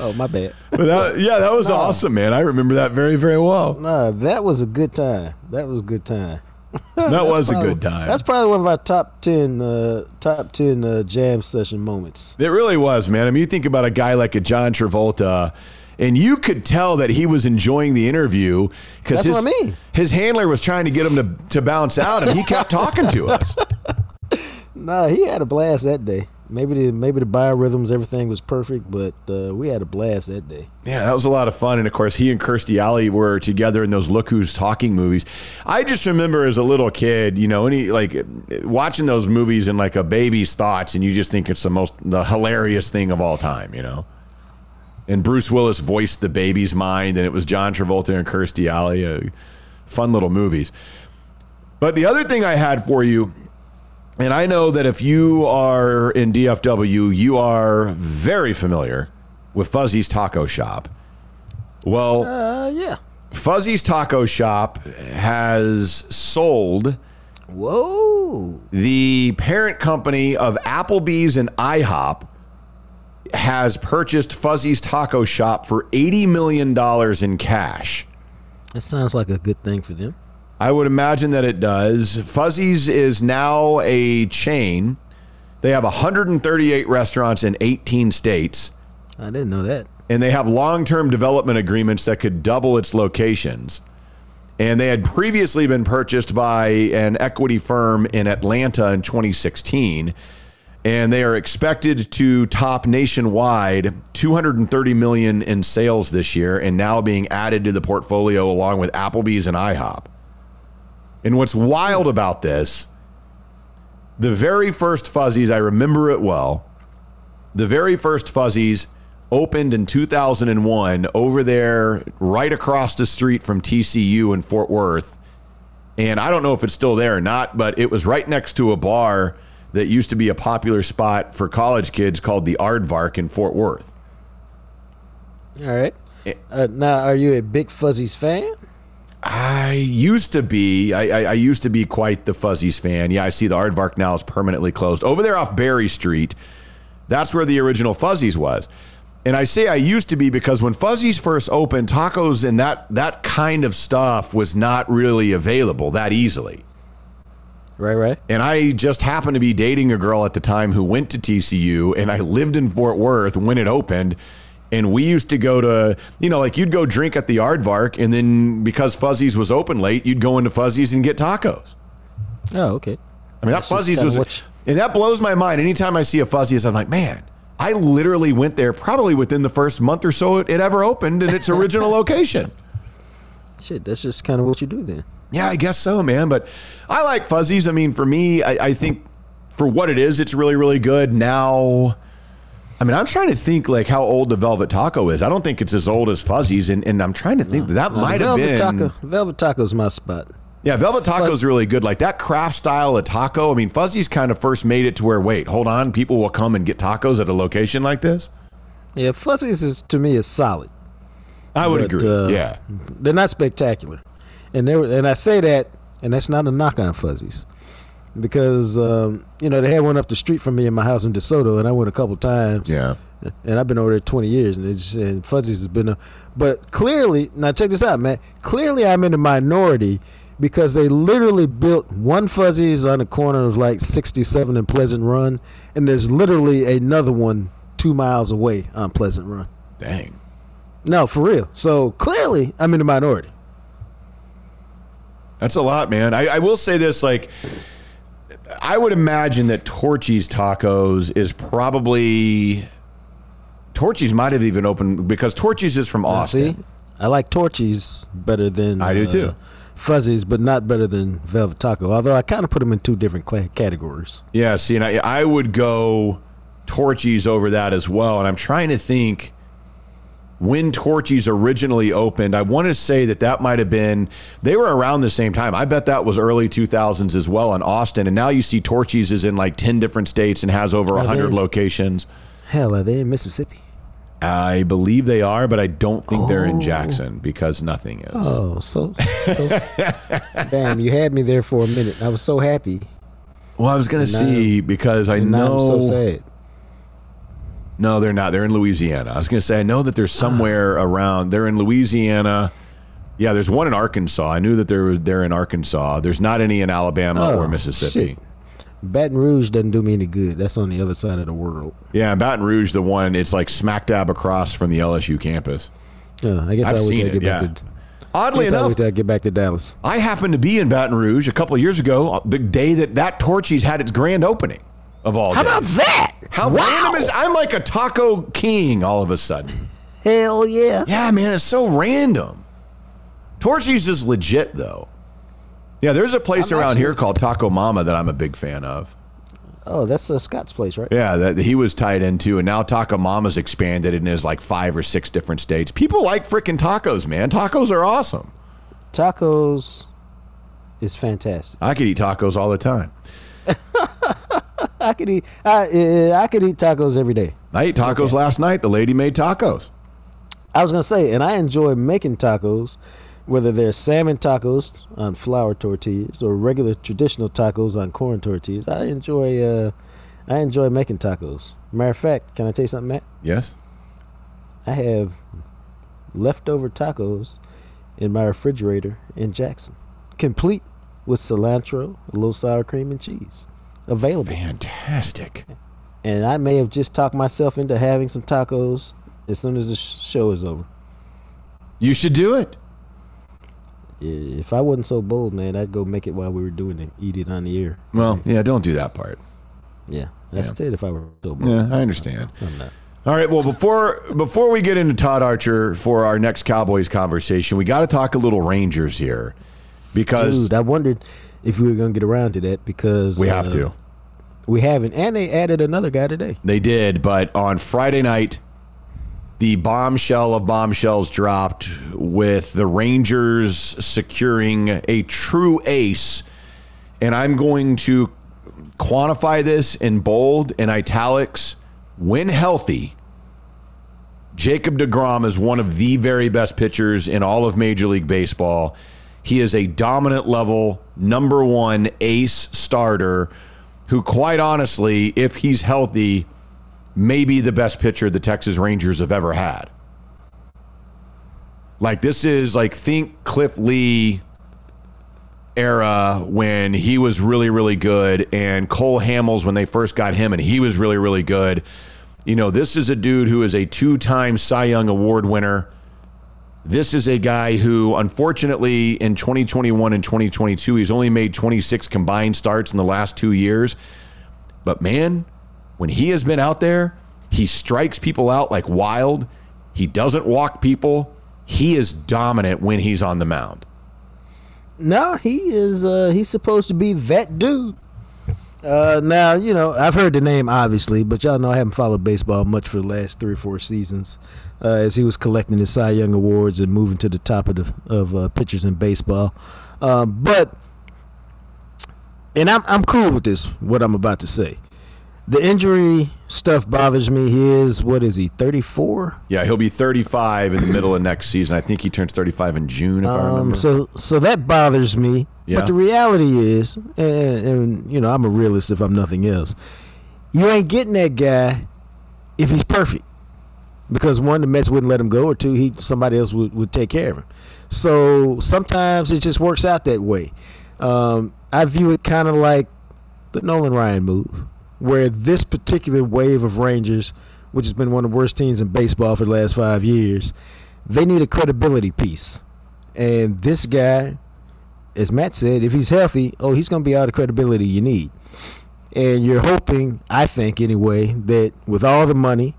Oh, my bad. But that, yeah, that was awesome, man. I remember that very, very well. Nah, that was a good time. That was a good time. that was a good time. That's probably one of our top ten, uh, top ten uh, jam session moments. It really was, man. I mean, you think about a guy like a John Travolta, and you could tell that he was enjoying the interview because his, I mean. his handler was trying to get him to, to bounce out, and he kept talking to us. Nah, he had a blast that day. Maybe the maybe the biorhythms, everything was perfect, but uh, we had a blast that day. Yeah, that was a lot of fun, and of course, he and Kirstie Alley were together in those Look Who's Talking movies. I just remember as a little kid, you know, any like watching those movies in like a baby's thoughts, and you just think it's the most the hilarious thing of all time, you know. And Bruce Willis voiced the baby's mind, and it was John Travolta and Kirstie Alley. Uh, fun little movies. But the other thing I had for you and I know that if you are in DFW, you are very familiar with Fuzzy's Taco Shop. Well, uh, yeah. Fuzzy's Taco Shop has sold. Whoa. The parent company of Applebee's and IHOP has purchased Fuzzy's Taco Shop for $80 million in cash. That sounds like a good thing for them. I would imagine that it does. Fuzzy's is now a chain. They have 138 restaurants in 18 states. I didn't know that. And they have long term development agreements that could double its locations. And they had previously been purchased by an equity firm in Atlanta in 2016. And they are expected to top nationwide 230 million in sales this year and now being added to the portfolio along with Applebee's and IHOP. And what's wild about this, the very first Fuzzies, I remember it well. The very first Fuzzies opened in 2001 over there, right across the street from TCU in Fort Worth. And I don't know if it's still there or not, but it was right next to a bar that used to be a popular spot for college kids called the Aardvark in Fort Worth. All right. Uh, now, are you a big Fuzzies fan? I used to be. I, I, I, used to be quite the Fuzzies fan. Yeah, I see the Aardvark now is permanently closed over there off Berry Street. That's where the original Fuzzies was. And I say I used to be because when Fuzzies first opened, tacos and that that kind of stuff was not really available that easily. Right, right. And I just happened to be dating a girl at the time who went to TCU, and I lived in Fort Worth when it opened. And we used to go to, you know, like you'd go drink at the Aardvark, and then because Fuzzies was open late, you'd go into Fuzzies and get tacos. Oh, okay. I mean, that Fuzzies was, and that blows my mind. Anytime I see a Fuzzies, I'm like, man, I literally went there probably within the first month or so it, it ever opened in its original location. Shit, that's just kind of what you do then. Yeah, I guess so, man. But I like Fuzzies. I mean, for me, I, I think for what it is, it's really, really good. Now, I mean, I'm trying to think like how old the Velvet Taco is. I don't think it's as old as Fuzzies, and, and I'm trying to think no, that, no, might have been Velvet Taco. Velvet Taco's my spot. Yeah, Velvet Taco is really good. Like that craft style of taco. I mean, Fuzzies kind of first made it to where wait, hold on, people will come and get tacos at a location like this. Yeah, Fuzzies is to me is solid. I would but, agree. Uh, yeah, they're not spectacular, and they were, and I say that, and that's not a knock on Fuzzies, because um, you know they had one up the street from me in my house in DeSoto, and I went a couple times. Yeah, and I've been over there twenty years, and, just, and Fuzzies has been a. But clearly, now check this out, man. Clearly, I'm in the minority because they literally built one Fuzzies on the corner of like 67 and Pleasant Run, and there's literally another one two miles away on Pleasant Run. Dang. No, for real. So clearly, I'm in the minority. That's a lot, man. I, I will say this: like, I would imagine that Torchy's Tacos is probably Torchy's might have even opened because Torchy's is from Austin. See, I like Torchy's better than I do too. Uh, Fuzzies, but not better than Velvet Taco. Although I kind of put them in two different cl- categories. Yeah, see, and I, I would go Torchy's over that as well. And I'm trying to think when Torchy's originally opened. I want to say that that might have been they were around the same time. I bet that was early 2000s as well in Austin. And now you see Torchy's is in like 10 different states and has over 100 locations. Hell, are they in Mississippi? I believe they are, but I don't think oh. they're in oh. Jackson because nothing is. Oh, so, so damn! You had me there for a minute. I was so happy. Well, I was gonna see because I know. so sad. No, they're not. They're in Louisiana. I was gonna say I know that there's somewhere ah. around. They're in Louisiana. Yeah, there's one in Arkansas. I knew that they're they're in Arkansas. There's not any in Alabama oh, or Mississippi. Shit. Baton Rouge doesn't do me any good. That's on the other side of the world. Yeah, Baton Rouge, the one it's like smack dab across from the LSU campus. Yeah, I guess I've I seen it. Yeah. To, Oddly enough, I get back to Dallas. I happened to be in Baton Rouge a couple of years ago, uh, the day that that Torchy's had its grand opening of all. How days. about that? How wow. random is? I'm like a taco king all of a sudden. Hell yeah! Yeah, man, it's so random. Torchy's is legit though. Yeah, there's a place I'm around actually, here called Taco Mama that I'm a big fan of. Oh, that's uh, Scott's place, right? Yeah, that he was tied into, and now Taco Mama's expanded and is like five or six different states. People like freaking tacos, man. Tacos are awesome. Tacos is fantastic. I could eat tacos all the time. I could eat. I, I could eat tacos every day. I ate tacos okay. last night. The lady made tacos. I was gonna say, and I enjoy making tacos whether they're salmon tacos on flour tortillas or regular traditional tacos on corn tortillas. I enjoy uh, I enjoy making tacos. Matter of fact, can I tell you something, Matt? Yes. I have leftover tacos in my refrigerator in Jackson, complete with cilantro, a little sour cream, and cheese available. Fantastic. And I may have just talked myself into having some tacos as soon as the show is over. You should do it. if I wasn't so bold, man, I'd go make it while we were doing it, eat it on the air. Well, yeah, don't do that part. Yeah, that's Yeah. it. If I were so bold, Yeah, I understand. I'm not. All right. Well, before before we get into Todd Archer for our next Cowboys conversation, we got to talk a little Rangers here because Dude, I wondered if we were gonna get around to that because we have uh, to. We haven't, and they added another guy today. They did, but on Friday night, the bombshell of bombshells dropped with the Rangers securing a true ace. And I'm going to quantify this in bold and italics. When healthy, Jacob DeGrom is one of the very best pitchers in all of Major League Baseball. He is a dominant level, number one ace starter who, quite honestly, if he's healthy, may be the best pitcher the Texas Rangers have ever had. Like, this is like, think Cliff Lee era when he was really, really good, and Cole Hamels when they first got him, and he was really, really good. You know, this is a dude who is a two time Cy Young Award winner. This is a guy who, unfortunately, in 2021 and 2022, he's only made 26 combined starts in the last two years. But man, when he has been out there, he strikes people out like wild. He doesn't walk people. He is dominant when he's on the mound. No, he is. Uh, he's supposed to be that dude. Uh, now you know I've heard the name obviously, but y'all know I haven't followed baseball much for the last three or four seasons. Uh, as he was collecting his Cy Young awards and moving to the top of the of uh, pitchers in baseball, um, but and I'm I'm cool with this. What I'm about to say, the injury stuff bothers me. He is what is he? 34. Yeah, he'll be 35 in the middle of next season. I think he turns 35 in June, if I remember. Um, so so that bothers me. Yeah. But the reality is, and, and you know, I'm a realist if I'm nothing else. You ain't getting that guy if he's perfect, because one, the Mets wouldn't let him go, or two, he somebody else would, would take care of him. So sometimes it just works out that way. Um, I view it kind of like the Nolan Ryan move, where this particular wave of Rangers, which has been one of the worst teams in baseball for the last five years, they need a credibility piece. And this guy, as Matt said, if he's healthy, oh, he's going to be all the credibility you need. And you're hoping, I think anyway, that with all the money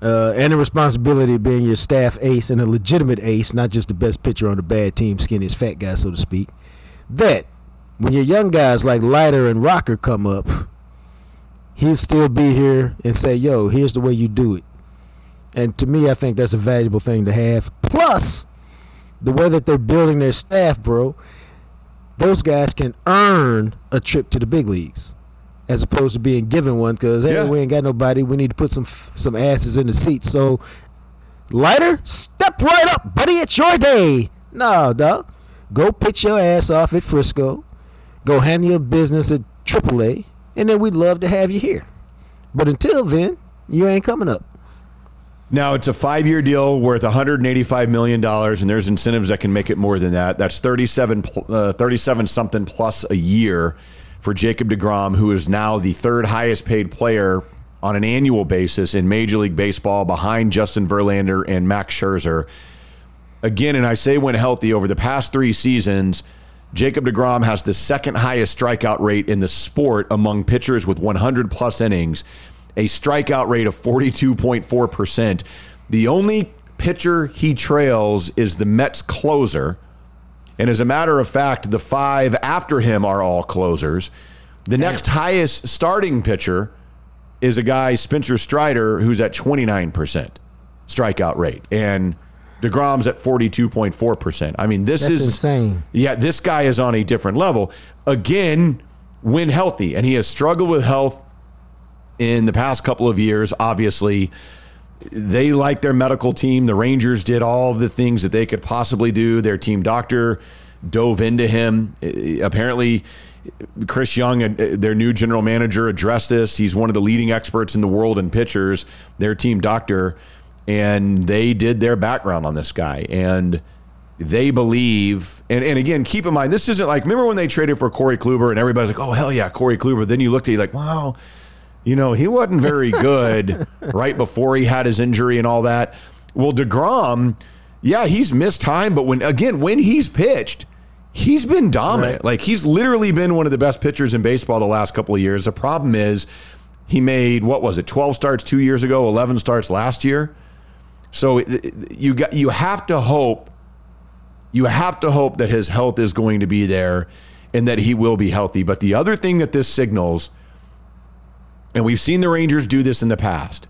uh, and the responsibility of being your staff ace and a legitimate ace, not just the best pitcher on the bad team, skinniest fat guy, so to speak, that when your young guys like Leiter and Rocker come up, he'll still be here and say, yo, here's the way you do it. And to me, I think that's a valuable thing to have. Plus, the way that they're building their staff, bro, those guys can earn a trip to the big leagues as opposed to being given one because hey, Yeah. we ain't got nobody. We need to put some some asses in the seats. So, Leiter, step right up, buddy. It's your day. No, dog. Go pitch your ass off at Frisco. Go handle your business at AAA, and then we'd love to have you here. But until then, you ain't coming up. Now it's a five-year deal worth 185 million dollars, and there's incentives that can make it more than that. That's 37, uh, 37 something plus a year for Jacob Degrom, who is now the third highest paid player on an annual basis in Major League Baseball, behind Justin Verlander and Max Scherzer. Again, and I say when healthy, over the past three seasons, Jacob DeGrom has the second highest strikeout rate in the sport among pitchers with 100 plus innings, a strikeout rate of 42.4%. The only pitcher he trails is the Mets closer. And as a matter of fact, the five after him are all closers. The next highest starting pitcher is a guy, Spencer Strider, who's at 29% strikeout rate. And DeGrom's at 42.4%. I mean, this That's is insane. Yeah, this guy is on a different level. Again, when healthy, and he has struggled with health in the past couple of years, obviously. They like their medical team. The Rangers did all the things that they could possibly do. Their team doctor dove into him. Uh, Apparently, Chris Young, uh, their new general manager, addressed this. He's one of the leading experts in the world in pitchers, their team doctor, and they did their background on this guy. And they believe, and, and again, keep in mind, this isn't like, remember when they traded for Corey Kluber and everybody's like, oh, hell yeah, Corey Kluber. Then you looked at it like, wow, you know, he wasn't very good right before he had his injury and all that. Well, DeGrom, yeah, he's missed time, but when again when he's pitched, he's been dominant. Right. Like he's literally been one of the best pitchers in baseball the last couple of years. The problem is he made what was it, 12 starts 2 years ago, 11 starts last year. So you got you have to hope you have to hope that his health is going to be there and that he will be healthy. But the other thing that this signals and we've seen the Rangers do this in the past.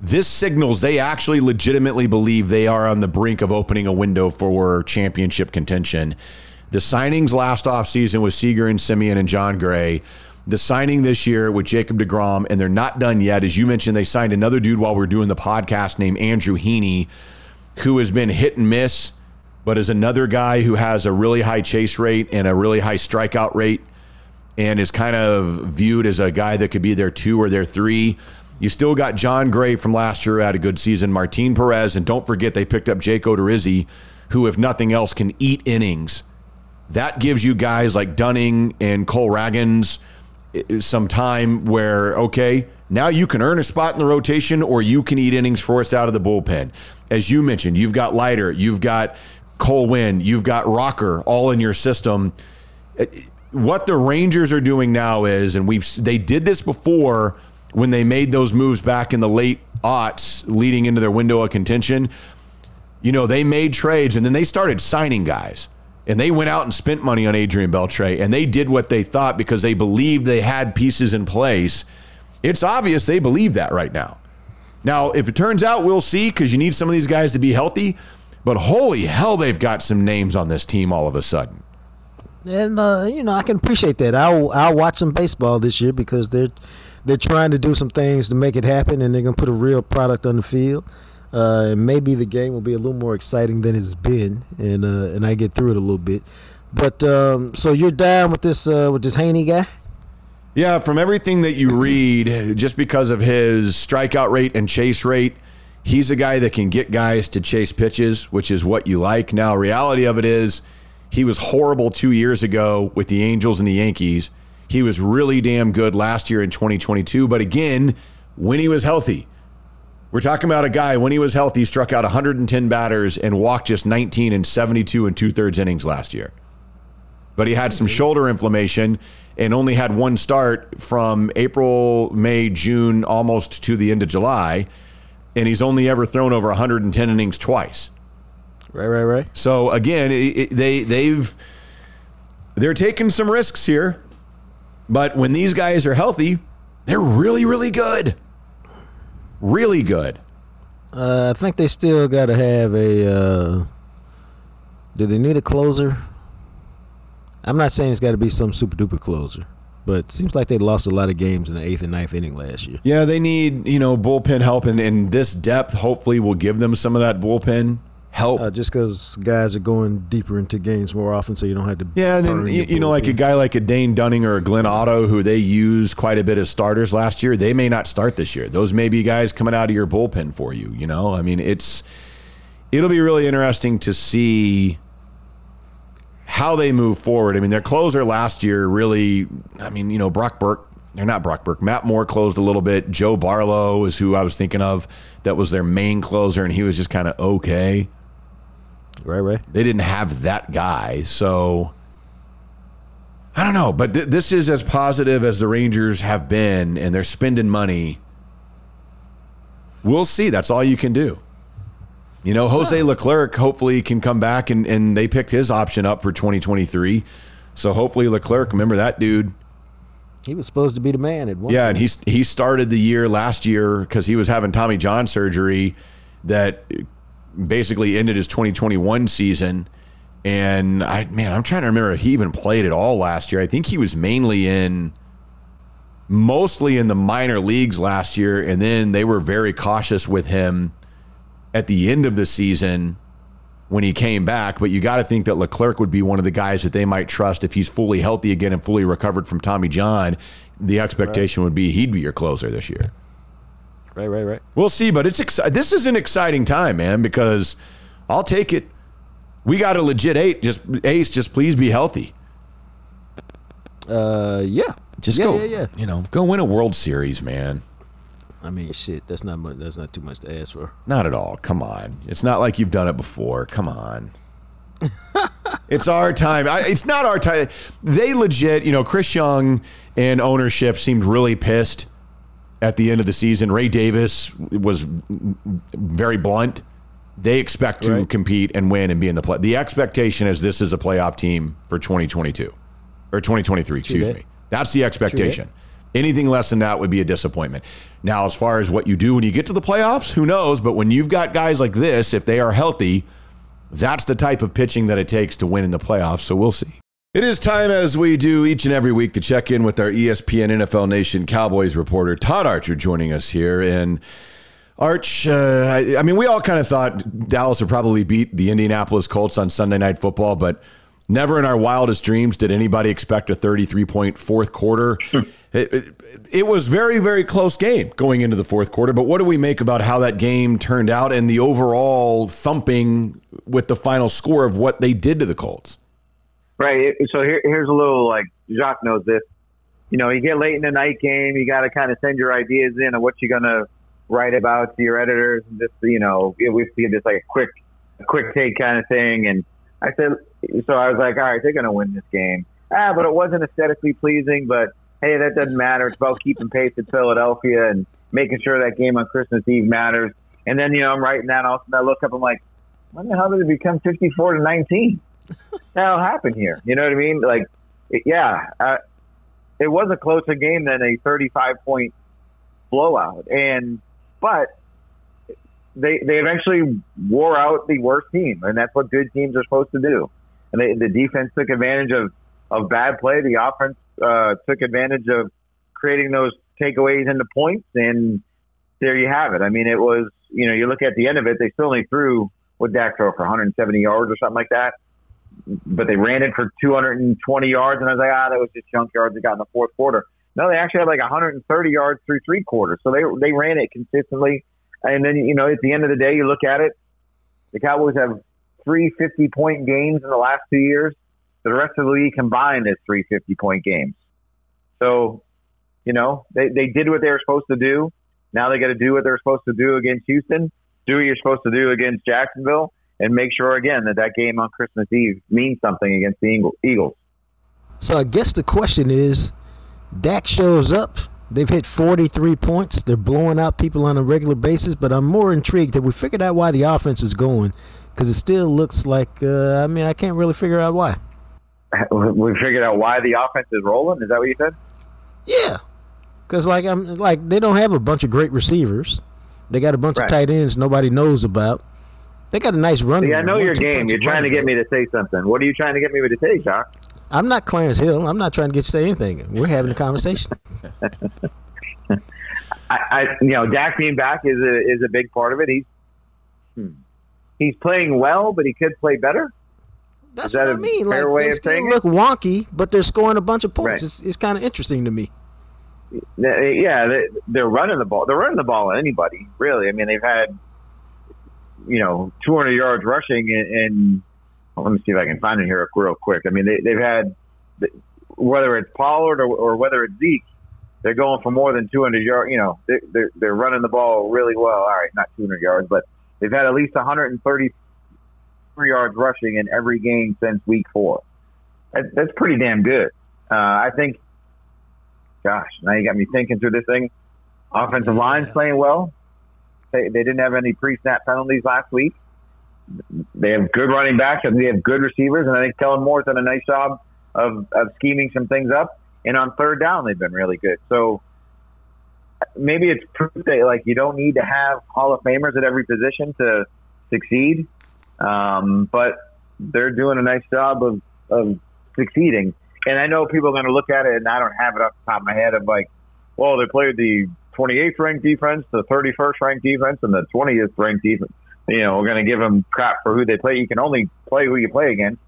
This signals they actually legitimately believe they are on the brink of opening a window for championship contention. The signings last offseason with Seager and Semien and Jon Gray. The signing this year with Jacob DeGrom, and they're not done yet. As you mentioned, they signed another dude while we are doing the podcast named Andrew Heaney, who has been hit and miss, but is another guy who has a really high chase rate and a really high strikeout rate and is kind of viewed as a guy that could be their two or their three. You still got Jon Gray from last year who had a good season, Martin Perez, and don't forget they picked up Jake Odorizzi, who, if nothing else, can eat innings. That gives you guys like Dunning and Cole Ragans eh, some time where, okay, now you can earn a spot in the rotation or you can eat innings for us out of the bullpen. As you mentioned, you've got Leiter, you've got Cole Winn, you've got Rocker all in your system what the Rangers are doing now is, and we've they did this before when they made those moves back in the late aughts, leading into their window of contention. You know, they made trades and then they started signing guys. And they went out and spent money on Adrian Beltre, and they did what they thought because they believed they had pieces in place. It's obvious they believe that right now. Now, if it turns out, we'll see because you need some of these guys to be healthy. But holy hell, they've got some names on this team all of a sudden. And uh, you know, I can appreciate that. I'll I'll watch some baseball this year because they're they're trying to do some things to make it happen, and they're gonna put a real product on the field. Uh, and maybe the game will be a little more exciting than it's been, and uh, and I get through it a little bit. But um, so you're down with this uh, with this Heaney guy? Yeah, from everything that you read, just because of his strikeout rate and chase rate, he's a guy that can get guys to chase pitches, which is what you like. Now, reality of it is, he was horrible two years ago with the Angels and the Yankees. He was really damn good last year in 2022. But again, when he was healthy, we're talking about a guy when he was healthy struck out 110 batters and walked just 19 and 72 and two thirds innings last year. But he had some mm-hmm. shoulder inflammation and only had one start from April, May, June, almost to the end of July. And he's only ever thrown over 110 innings twice. Right, right, right. So again, it, it, they they've they're taking some risks here, but when these guys are healthy, they're really really good, really good. Uh, I think they still got to have a. Uh, do they need a closer? I'm not saying it's got to be some super duper closer, but it seems like they lost a lot of games in the eighth and ninth inning last year. Yeah, they need you know bullpen help, and, and this depth hopefully will give them some of that bullpen help. Uh, just because guys are going deeper into games more often, so you don't have to. Yeah, and then you, you know, like a guy like a Dane Dunning or a Glenn Otto, who they used quite a bit as starters last year, they may not start this year. Those may be guys coming out of your bullpen for you. You know, I mean, it's it'll be really interesting to see how they move forward. I mean, their closer last year really, I mean, you know, Brock Burke. They're not Brock Burke. Matt Moore closed a little bit. Joe Barlow is who I was thinking of. That was their main closer, and he was just kind of okay Right, right. they didn't have that guy. So I don't know, but th- this is as positive as the Rangers have been, and they're spending money. We'll see. That's all you can do. You know, Jose Leclerc hopefully can come back, and, and they picked his option up for 2023. So hopefully Leclerc, remember that dude. He was supposed to be the man at one. Yeah, and he's he started the year last year because he was having Tommy John surgery that basically ended his 2021 season. And I man, I'm trying to remember if he even played at all last year. I think he was mainly in mostly in the minor leagues last year, and then they were very cautious with him at the end of the season when he came back. But you got to think that Leclerc would be one of the guys that they might trust if he's fully healthy again and fully recovered from Tommy John. The expectation would be he'd be your closer this year. Right, right, right. We'll see, but it's exci- this is an exciting time, man, because I'll take it. We got a legit eight. Just ace. Just please be healthy. Uh, yeah. Just yeah, go. Yeah, yeah. You know, go win a World Series, man. I mean, shit, that's not much. That's not too much to ask for. Not at all. Come on. It's not like you've done it before. Come on. it's our time. I, it's not our time. They legit, you know, Chris Young and ownership seemed really pissed at the end of the season. Ray Davis was very blunt. They expect to Right. compete and win and be in the play. The expectation is this is a playoff team for 2022 or 2023, excuse that. me. That's the expectation. Anything less than that would be a disappointment. Now, as far as what you do when you get to the playoffs, who knows? But when you've got guys like this, if they are healthy, that's the type of pitching that it takes to win in the playoffs. So we'll see. It is time, as we do each and every week, to check in with our ESPN NFL Nation Cowboys reporter, Todd Archer, joining us here. And Arch, uh, I, I mean, we all kind of thought Dallas would probably beat the Indianapolis Colts on Sunday Night Football, but never in our wildest dreams did anybody expect a 33 point fourth quarter. it, it, it was very, very close game going into the fourth quarter. But what do we make about how that game turned out and the overall thumping with the final score of what they did to the Colts? Right. So here, here's a little like Jacques knows this. You know, you get late in the night game, you got to kind of send your ideas in of what you're gonna write about to your editors, and just you know, we see just like a quick, a quick take kind of thing. And I said, so I was like, all right, they're gonna win this game. Ah, but it wasn't aesthetically pleasing. But hey, that doesn't matter. It's about keeping pace at Philadelphia and making sure that game on Christmas Eve matters. And then you know, I'm writing that. All of a sudden, I look up, I'm like, when the hell did it become 54 to 19? That'll happen here. You know what I mean? Like, yeah, uh, it was a closer game than a 35 point blowout, and but they they eventually wore out the worst team, and that's what good teams are supposed to do. And they, the defense took advantage of of bad play. The offense uh, took advantage of creating those takeaways into points, and there you have it. I mean, it was you know you look at the end of it, they still only threw what Dak throw for 170 yards or something like that but they ran it for 220 yards, and I was like, ah, that was just junk yards they got in the fourth quarter. No, they actually had like 130 yards through three quarters, so they they ran it consistently. And then you know, at the end of the day, you look at it, the Cowboys have three 50 point games in the last two years. The rest of the league combined is three 50 point games. So, you know, they they did what they were supposed to do. Now they got to do what they're supposed to do against Houston. Do what you're supposed to do against Jacksonville and make sure again that that game on Christmas Eve means something against the Eagles. So I guess the question is, Dak shows up. They've hit 43 points. They're blowing out people on a regular basis. But I'm more intrigued. that we figured out why the offense is going? Because it still looks like. Uh, I mean, I can't really figure out why. We figured out why the offense is rolling. Is that what you said? Yeah, because like I'm like they don't have a bunch of great receivers. They got a bunch Right. of tight ends nobody knows about. They got a nice run. See, I know your game. You're trying to get me to say something. What are you trying to get me to say, Doc? I'm not Clarence Hill. I'm not trying to get you to say anything. We're having a conversation. I, I you know, Dak being back is a is a big part of it. He's hmm. he's playing well, but he could play better. That's Is that what I a mean. Like way they still look wonky, but they're scoring a bunch of points. Right. It's, it's kind of interesting to me. Yeah, they, they're running the ball. They're running the ball on anybody, really. I mean, they've had you know 200 yards rushing, and, and well, let me see if I can find it here real quick. I mean, they, they've had whether it's Pollard or, or whether it's Zeke, they're going for more than 200 yards. You know, they, they're they're running the ball really well. All right, not 200 yards, but they've had at least 133 yards rushing in every game since week four. That, that's pretty damn good. Uh, I think. Gosh, now you got me thinking through this thing. Offensive line's playing well. They, they didn't have any pre-snap penalties last week. They have good running backs and they have good receivers, and I think Kellen Moore's done a nice job of, of scheming some things up. And on third down, they've been really good. So maybe it's proof that like you don't need to have Hall of Famers at every position to succeed, um, but they're doing a nice job of, of succeeding. And I know people are going to look at it, and I don't have it off the top of my head of like, well, they played the 28th ranked defense, the 31st ranked defense, and the 20th ranked defense. You know, we're going to give them crap for who they play. You can only play who you play against.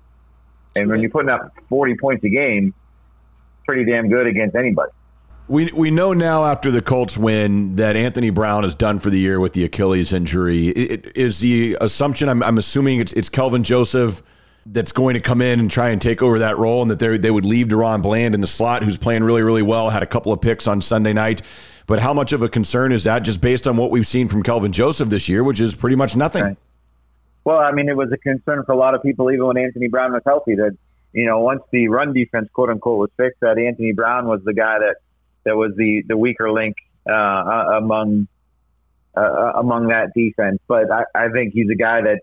And when you're putting up 40 points a game, pretty damn good against anybody. We we know now after the Colts win that Anthony Brown is done for the year with the Achilles injury. It, it, is the assumption? I'm, I'm assuming it's it's Kelvin Joseph that's going to come in and try and take over that role, and that they they would leave DaRon Bland in the slot, who's playing really really well, had a couple of picks on Sunday night. But how much of a concern is that, just based on what we've seen from Kelvin Joseph this year, which is pretty much nothing? Right. Well, I mean, it was a concern for a lot of people, even when Anthony Brown was healthy. That you know, once the run defense, quote unquote, was fixed, that Anthony Brown was the guy that that was the the weaker link uh, among uh, among that defense. But I, I think he's a guy that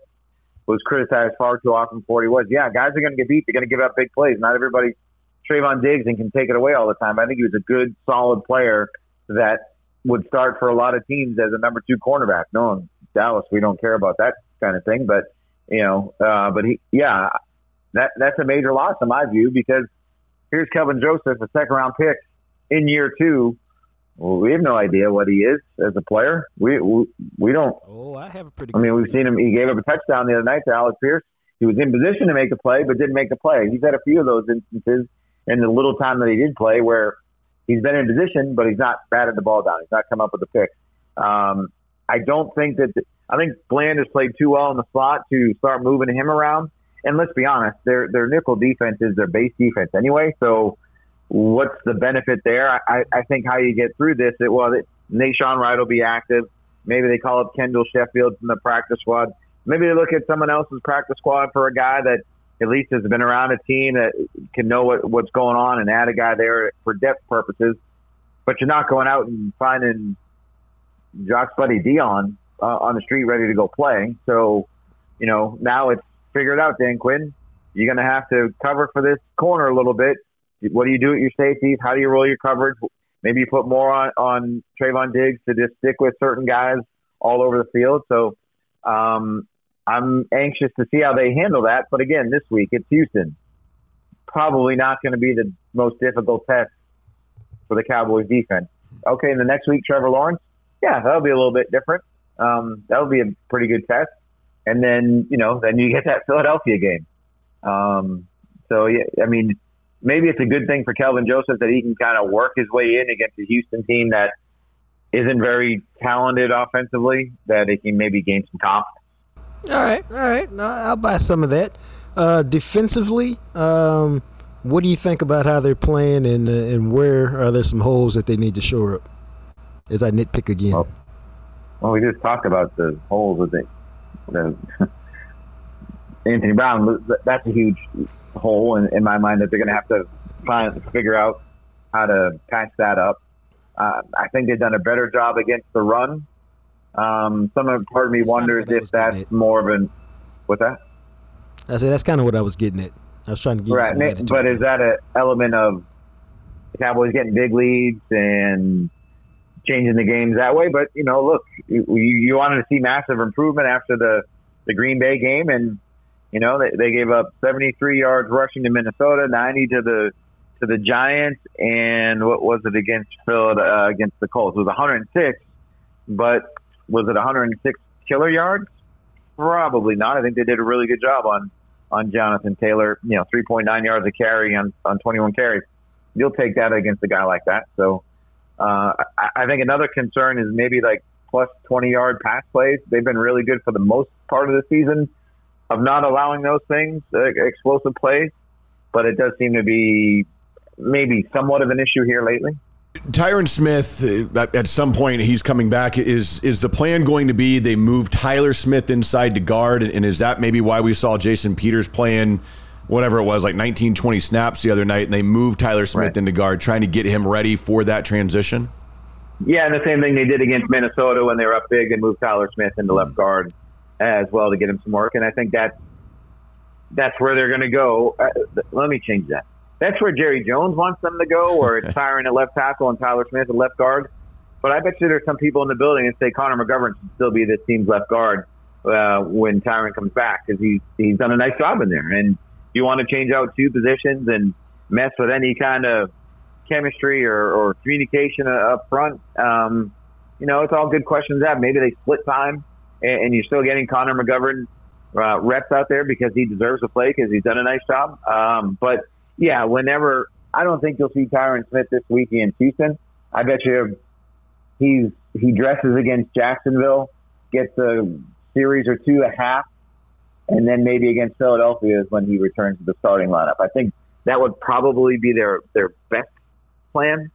was criticized far too often for what he was. Yeah, guys are going to get beat. They're going to give up big plays. Not everybody Trevon Diggs and can take it away all the time. I think he was a good, solid player that would start for a lot of teams as a number two cornerback. No, in Dallas, we don't care about that kind of thing. But you know, uh, but he, yeah, that that's a major loss in my view because here's Kelvin Joseph, a second round pick in year two. Well, we have no idea what he is as a player. We we, we don't. Oh, I have a pretty. I mean, we've seen him. He gave up a touchdown the other night to Alec Pierce. He was in position to make a play, but didn't make the play. He's had a few of those instances in the little time that he did play where he's been in position, but he's not batted the ball down. He's not come up with a pick. Um, I don't think that. I think Bland has played too well in the slot to start moving him around. And let's be honest, their their nickel defense is their base defense anyway. So what's the benefit there? I, I think how you get through this, it well, Nahshon Wright will be active. Maybe they call up Kendall Sheffield from the practice squad. Maybe they look at someone else's practice squad for a guy that at least has been around a team that can know what, what's going on and add a guy there for depth purposes. But you're not going out and finding Jock's buddy Dion uh, on the street ready to go play. So, you know, now it's figured out, Dan Quinn. You're going to have to cover for this corner a little bit. What do you do at your safeties? How do you roll your coverage? Maybe you put more on, on Trevon Diggs to just stick with certain guys all over the field. So um, I'm anxious to see how they handle that. But again, this week it's Houston. Probably not going to be the most difficult test for the Cowboys defense. Okay, in the next week, Trevor Lawrence. Yeah, that'll be a little bit different. Um, that'll be a pretty good test. And then you know, then you get that Philadelphia game. Um, so yeah, I mean, maybe it's a good thing for Kelvin Joseph that he can kind of work his way in against a Houston team that isn't very talented offensively. That he can maybe gain some confidence. All right, all right. I'll buy some of that. Uh, defensively, um, what do you think about how they're playing, and uh, and where are there some holes that they need to shore up? As I nitpick again. Well, well we just talked about the holes with it. The Anthony Brown. That's a huge hole in, in my mind that they're going to have to find figure out how to patch that up. Uh, I think they've done a better job against the run um, some of part of me wonders if that's more of an what's that? I said that's kind of what I was getting at. I was trying to get right, but is that an element of the Cowboys getting big leads and changing the games that way? But you know, look, you, you wanted to see massive improvement after the the Green Bay game, and you know they, they gave up 73 yards rushing to Minnesota, 90 to the to the Giants, and what was it against Phil uh, against the Colts? It was 106, but was it 106 killer yards? Probably not. I think they did a really good job on on Jonathan Taylor. You know, 3.9 yards a carry on on 21 carries. You'll take that against a guy like that. So uh, I, I think another concern is maybe like plus 20 yard pass plays. They've been really good for the most part of the season of not allowing those things, uh, explosive plays. But it does seem to be maybe somewhat of an issue here lately. Tyron Smith, uh, at some point, he's coming back. Is is the plan going to be they move Tyler Smith inside to guard, and is that maybe why we saw Jason Peters playing whatever it was, like 19, 20 snaps the other night, and they moved Tyler Smith right. into guard, trying to get him ready for that transition? Yeah, and the same thing they did against Minnesota when they were up big and moved Tyler Smith into left guard as well to get him some work. And I think that that's where they're going to go. Uh, let me change that that's where Jerry Jones wants them to go, or it's Tyron at left tackle and Tyler Smith at left guard. But I bet you there's some people in the building that say Connor McGovern should still be this team's left guard uh, when Tyron comes back because he's he's done a nice job in there. And you want to change out two positions and mess with any kind of chemistry or, or communication up front. Um, you know, it's all good questions to have. Maybe they split time and, and you're still getting Connor McGovern uh, reps out there because he deserves to play because he's done a nice job. Um, but yeah, whenever I don't think you'll see Tyron Smith this week in Houston. I bet you he's he dresses against Jacksonville, gets a series or two a half, and then maybe against Philadelphia is when he returns to the starting lineup. I think that would probably be their their best plan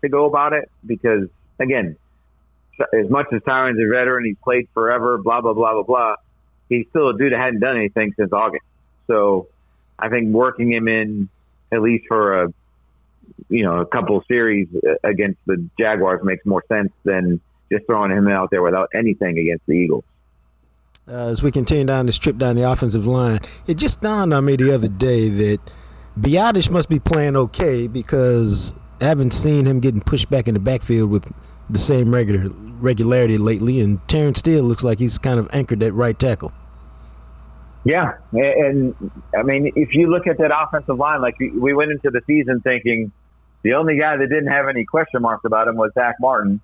to go about it because again, as much as Tyron's a veteran, he's played forever, blah blah blah blah blah. He's still a dude that hadn't done anything since August. So I think working him in at least for a you know a couple series against the Jaguars makes more sense than just throwing him out there without anything against the Eagles. Uh, as we continue down this trip down the offensive line, it just dawned on me the other day that Biadasz must be playing okay because I haven't seen him getting pushed back in the backfield with the same regular regularity lately, and Terence Steele looks like he's kind of anchored at right tackle. Yeah, and, I mean, if you look at that offensive line, like we went into the season thinking the only guy that didn't have any question marks about him was Zack Martin,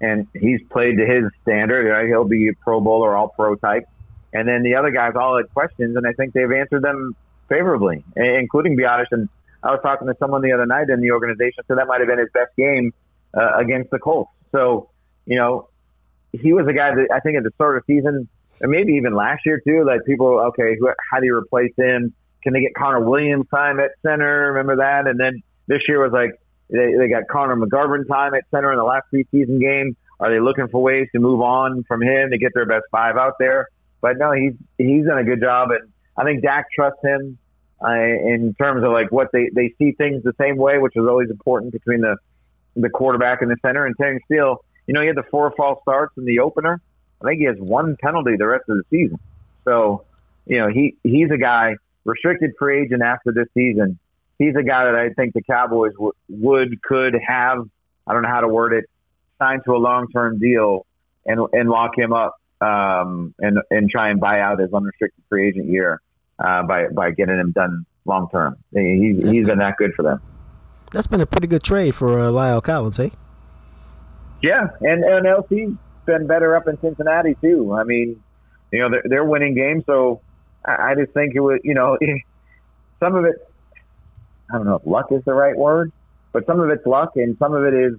and he's played to his standard. Right? He'll be a Pro Bowl or All Pro type. And then the other guys all had questions, and I think they've answered them favorably, including Biadasz. And I was talking to someone the other night in the organization, so that might have been his best game uh, against the Colts. So, you know, he was a guy that I think at the start of the season, and maybe even last year too, like people, okay, who, how do you replace him? Can they get Connor Williams time at center? Remember that? And then this year was like they, they got Connor McGovern time at center in the last preseason game. Are they looking for ways to move on from him to get their best five out there? But no, he's he's done a good job, and I think Dak trusts him uh, in terms of like what they they see things the same way, which is always important between the the quarterback and the center. And Terence Steele, you know, he had the four false starts in the opener. I think he has one penalty the rest of the season. So, you know, he he's a guy restricted free agent after this season. He's a guy that I think the Cowboys w- would could have. I don't know how to word it. Signed to a long term deal and and lock him up um, and and try and buy out his unrestricted free agent year uh, by by getting him done long term. He's he's been that good for them. That's been a pretty good trade for uh, La'el Collins, hey? Yeah, and and LC's been better up in Cincinnati too. I mean, you know they're, they're winning games, so I, I just think it was you know some of it. I don't know if luck is the right word, but some of it's luck, and some of it is.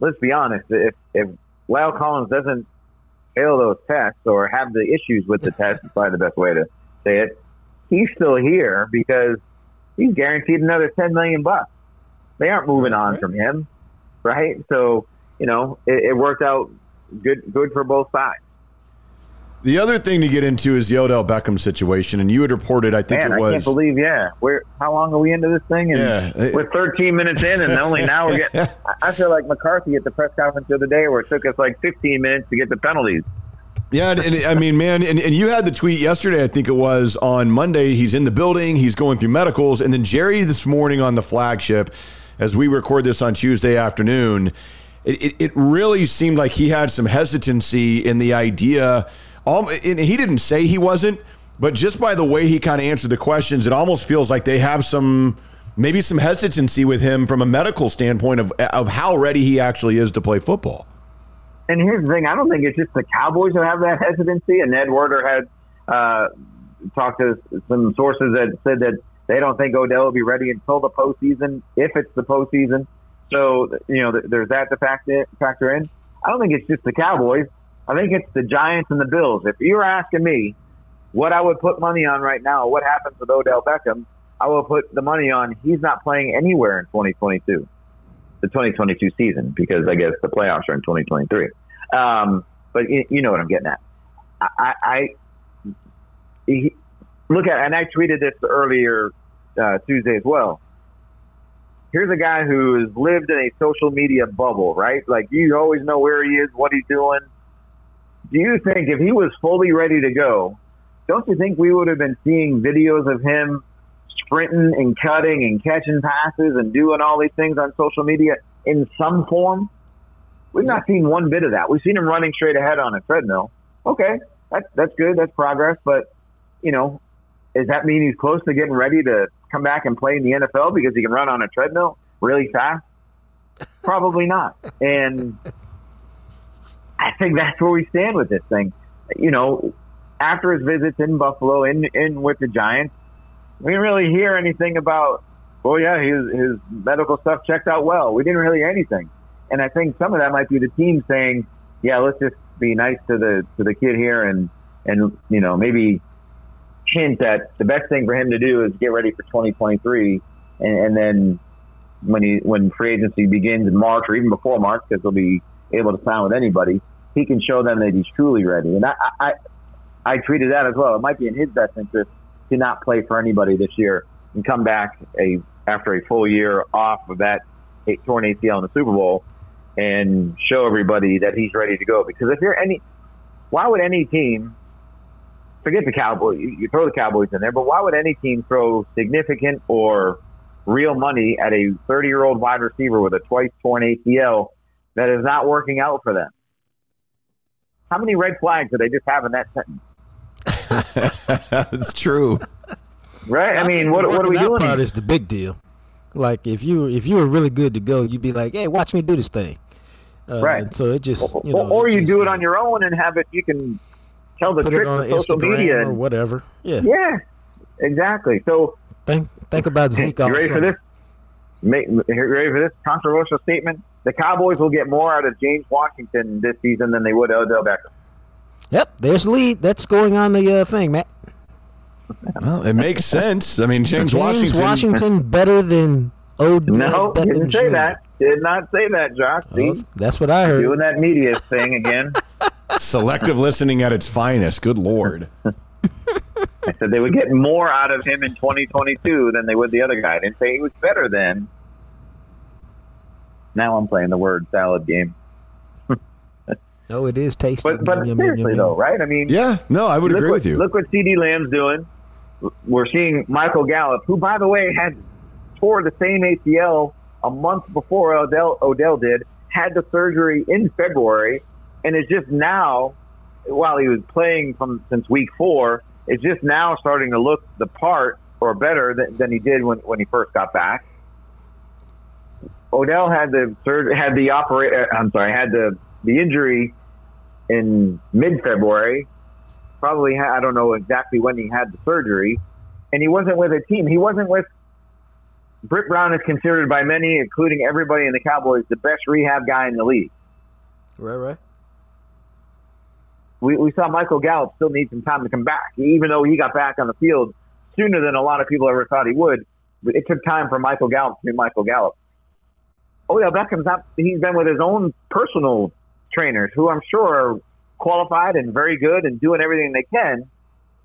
Let's be honest. If if La'el Collins doesn't fail those tests or have the issues with the test, is probably the best way to say it. He's still here because he's guaranteed another ten million bucks. They aren't moving on from him, right? So you know it, it worked out good good for both sides. The other thing to get into is the Odell Beckham situation, and you had reported, I think Man, it was. I can't believe, yeah. We're how long are we into this thing? And Yeah. we're 13 minutes in, and only now we're getting. I- feel like McCarthy at the press conference the other day, where it took us like 15 minutes to get the penalties. Yeah, and, and I mean, man, and, and you had the tweet yesterday, I think it was on Monday. He's in the building, he's going through medicals. And then Jerry this morning on the flagship, as we record this on Tuesday afternoon, it, it, it really seemed like he had some hesitancy in the idea. Um, and he didn't say he wasn't, but just by the way he kind of answered the questions, it almost feels like they have some. Maybe some hesitancy with him from a medical standpoint of of how ready he actually is to play football. And here's the thing: I don't think it's just the Cowboys that have that hesitancy. And Ed Werder had uh, talked to some sources that said that they don't think Odell will be ready until the postseason, if it's the postseason. So you know, there's that to factor factor in. I don't think it's just the Cowboys. I think it's the Giants and the Bills. If you were asking me what I would put money on right now, what happens with Odell Beckham, I will put the money on he's not playing anywhere in 2022, the 2022 season, because I guess the playoffs are in 2023. Um, but you, you know what I'm getting at. I, I, I he, look at, and I tweeted this earlier uh, Tuesday as well. Here's a guy who has lived in a social media bubble, right? Like you always know where he is, what he's doing. Do you think if he was fully ready to go, don't you think we would have been seeing videos of him sprinting and cutting and catching passes and doing all these things on social media in some form? We've not seen one bit of that. We've seen him running straight ahead on a treadmill. Okay, that's that's good. That's progress. But you know, does that mean he's close to getting ready to come back and play in the NFL because he can run on a treadmill really fast? Probably not. And I think that's where we stand with this thing. You know, after his visits in Buffalo, in in with the Giants, we didn't really hear anything about. Oh yeah, his his medical stuff checked out well. We didn't really hear anything, and I think some of that might be the team saying, "Yeah, let's just be nice to the to the kid here and and you know maybe hint that the best thing for him to do is get ready for 2023, and, and then when he when free agency begins in March or even before March, because he'll be able to sign with anybody, he can show them that he's truly ready. And I, I I tweeted that as well. It might be in his best interest to not play for anybody this year and come back a after a full year off of that torn ACL in the Super Bowl and show everybody that he's ready to go. Because if you're any, why would any team forget the Cowboys? You, you throw the Cowboys in there, but why would any team throw significant or real money at a 30 year old wide receiver with a twice torn ACL that is not working out for them? How many red flags do they just have in that sentence? It's true. Right? I mean, what, what are we doing? That Part is the big deal. Like if you if you were really good to go, you'd be like, "Hey, watch me do this thing." Uh, right. So it just you know, or, or you just, do it on your own and have it. You can tell the tricks of social Instagram media or whatever. Yeah. Yeah. Exactly. So think think about Zeke. You ready for this? Make, ready for this controversial statement? The Cowboys will get more out of James Washington this season than they would Odell Beckham. Yep, there's lead. That's going on the uh, thing, Matt. Well, it makes sense. I mean, James, James Washington. Washington better than Odell No, Beckham didn't say Jr. that. Did not say that, Josh. See, Oh, that's what I heard. doing that media thing again. Selective listening at its finest. Good lord. I said they would get more out of him in 2022 than they would the other guy. I didn't say he was better than. Now I'm playing the word salad game. Oh, it is tasty. But but Yum, yum, seriously yum, yum. though, right? I mean, Yeah, no, I would agree what, with you. Look what CeeDee Lamb's doing. We're seeing Michael Gallup, who, by the way, had tore the same ACL a month before Odell, Odell did, had the surgery in February, and it's just now, while he was playing from since week four, it's just now starting to look the part or better than, than he did when, when he first got back. Odell had the surgery, had the operate. uh, I'm sorry, had the the injury in mid February. Probably I don't know exactly when he had the surgery, and he wasn't with a team. He wasn't with. Britt Brown is considered by many, including everybody in the Cowboys, the best rehab guy in the league. Right, right. We, we saw Michael Gallup still need some time to come back, even though he got back on the field sooner than a lot of people ever thought he would. But it took time for Michael Gallup to be Michael Gallup. Odell Beckham's not. He's been with his own personal trainers, who I'm sure are qualified and very good and doing everything they can.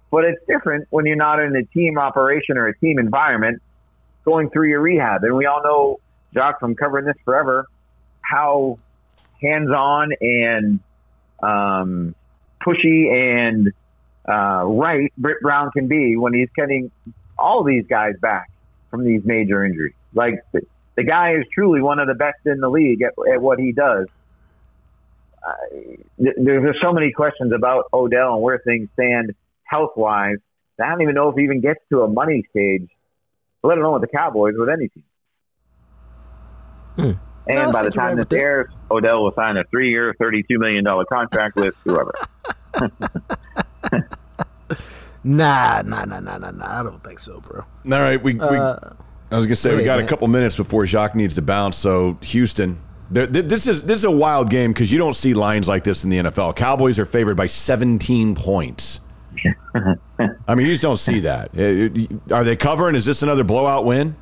But it's different when you're not in a team operation or a team environment going through your rehab. And we all know, Jock, from covering this forever, how hands-on and um, pushy and uh, right Britt Brown can be when he's getting all these guys back from these major injuries. Like the, the guy is truly one of the best in the league at, at what he does. Uh, th- there's just so many questions about Odell and where things stand health wise. I don't even know if he even gets to a money stage, let alone with the Cowboys, with any team. And No, by the think you're right time with this that. airs, Odell will sign a three-year, thirty-two million dollar contract with whoever. Nah, nah, nah, nah, nah, nah. I don't think so, bro. All right, we. we Uh, I was gonna say go we ahead, got a couple minutes before Jacques needs to bounce. So Houston, there- this is this is a wild game because you don't see lines like this in the NFL. Cowboys are favored by 17 points. I mean, you just don't see that. Uh, Are they covering? Is this another blowout win?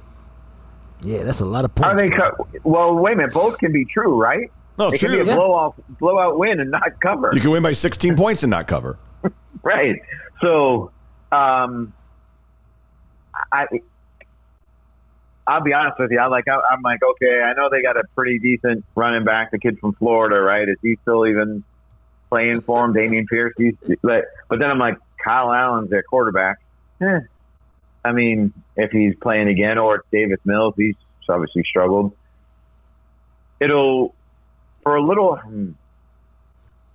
Yeah, that's a lot of points. Are they? Co- well, wait a minute. Both can be true, right? No, it true. can be a blowout blowout win and not cover. You can win by 16 points and not cover. Right. So, um, I, I'll be honest with you. I like. I, I'm like, okay. I know they got a pretty decent running back, the kid from Florida, right? Is he still even playing for him? Dameon Pierce. He's, but, but then I'm like, Kyle Allen's their quarterback. Eh. I mean, if he's playing again, or it's Davis Mills, he's obviously struggled. It'll for a little hmm,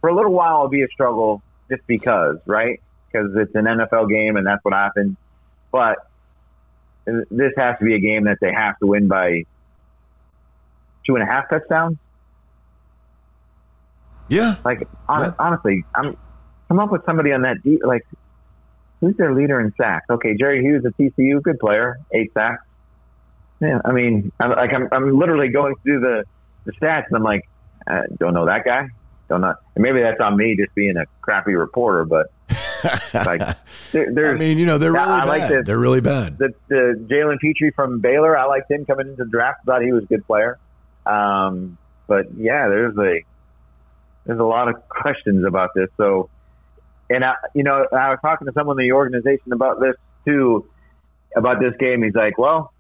for a little while it'll be a struggle just because, right? Because it's an NFL game and that's what happened. But this has to be a game that they have to win by two and a half touchdowns. Yeah. Like hon- Yeah. honestly, I'm come up with somebody on that. Like who's their leader in sacks? Okay, Jerry Hughes at TCU, good player, eight sacks. Yeah, I mean, I'm like I'm, I'm literally going through the the stats and I'm like, I don't know that guy. Don't know. And maybe that's on me just being a crappy reporter, but like there, I mean, you know, they're really I bad. like this. they're really bad. the, the Jalen Pitre from Baylor. I liked him coming into the draft. Thought he was a good player. Um, but yeah, there's a there's a lot of questions about this. So, and I, you know, I was talking to someone in the organization about this too, about this game. He's like, well,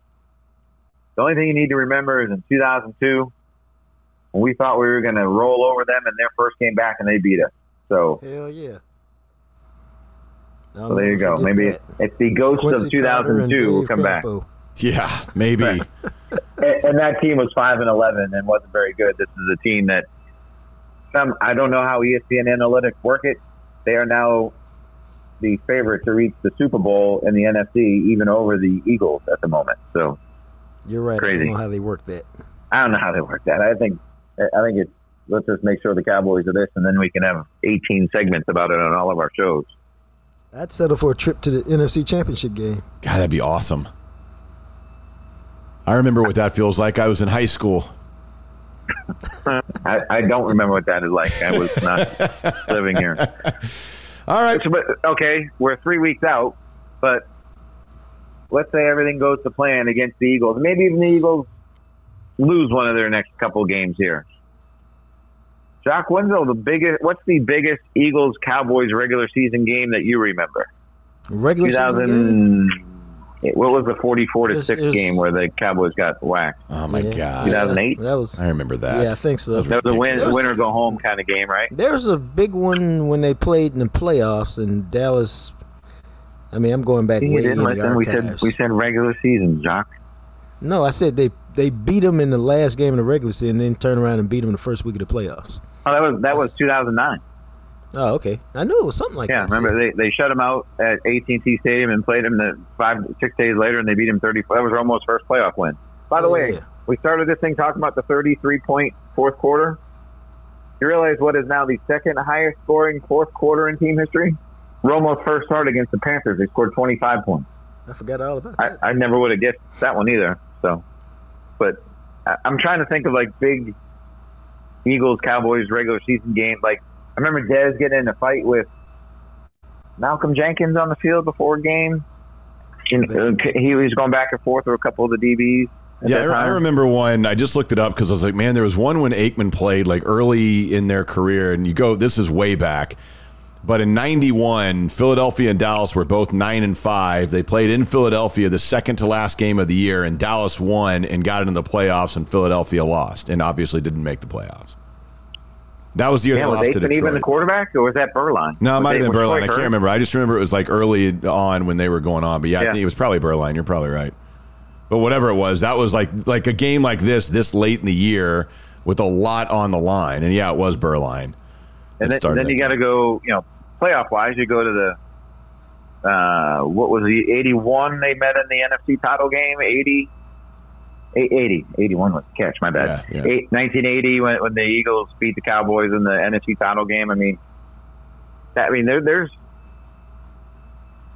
the only thing you need to remember is in 2002 when we thought we were going to roll over them in their first game back and they beat us. So, Hell yeah. so there you go. Maybe it's the ghost of 2002 will come back. Yeah, maybe. and, and that team was five and eleven and wasn't very good. This is a team that some I don't know how ESPN analytics work it. They are now the favorite to reach the Super Bowl in the NFC, even over the Eagles at the moment. So You're right. Crazy. I Crazy. don't know how they work that. I don't know how they work that. I think I think it's let's just make sure the Cowboys are this, and then we can have 18 segments about it on all of our shows. I'd settle for a trip to the NFC Championship game. God, that'd be awesome. I remember what that feels like. I was in high school. I, I don't remember what that is like. I was not living here. All right. So, but okay, we're three weeks out, but let's say everything goes to plan against the Eagles. Maybe even the Eagles lose one of their next couple games here. Jock Wenzel, the biggest. What's the biggest Eagles Cowboys regular season game that you remember? Regular Two season game? What was the forty-four to six game where the Cowboys got whacked? Oh my Yeah. God. 2008? That was. I remember that. Yeah, I think so. That was a win, Ridiculous. win or go home kind of game, right? There was a big one when they played in the playoffs in Dallas. I mean, I'm going back You way in didn't the listen. We said we said regular season, Jock. no, I said they they beat them in the last game of the regular season, and then turn around and beat them in the first week of the playoffs. Oh, that was that was two thousand nine. Oh, okay. I knew it was something like Yeah, that. remember they, they shut them out at AT&T Stadium and played them the five six days later, and they beat him thirty. That was Romo's first playoff win. By the Oh, way, yeah. we started this thing talking about the thirty-three point fourth quarter. You realize what is now the second highest scoring fourth quarter in team history? Romo's first start against the Panthers, they scored twenty-five points. I forgot all about I, that. I never would have guessed that one either. So, but I'm trying to think of like big Eagles Cowboys regular season game. Like I remember Dez getting in a fight with Malcolm Jenkins on the field before a game. And, uh, he was going back and forth with a couple of the DBs. Yeah, I, I remember one. I just looked it up because I was like, man, there was one when Aikman played like early in their career, and you go, this is way back. But in '91, Philadelphia and Dallas were both nine and five. They played in Philadelphia the second to last game of the year, and Dallas won and got into the playoffs, and Philadelphia lost, and obviously didn't make the playoffs. That was the year Yeah, they lost to Detroit. even the quarterback, or was that Beuerlein? No, it Was might have been Beuerlein. I can't remember. I just remember it was like early on when they were going on. But yeah, I think it was probably Beuerlein. You're probably right. But whatever it was, that was like like a game like this this late in the year with a lot on the line. And yeah, it was Beuerlein. And then, then you got to go, you know, playoff wise, you go to the, uh, what was the 81 they met in the NFC title game? 80, 80, 81 was catch, my bad. Yeah, yeah. Eight, 1980 when, when the Eagles beat the Cowboys in the NFC title game. I mean, that, I mean, there, there's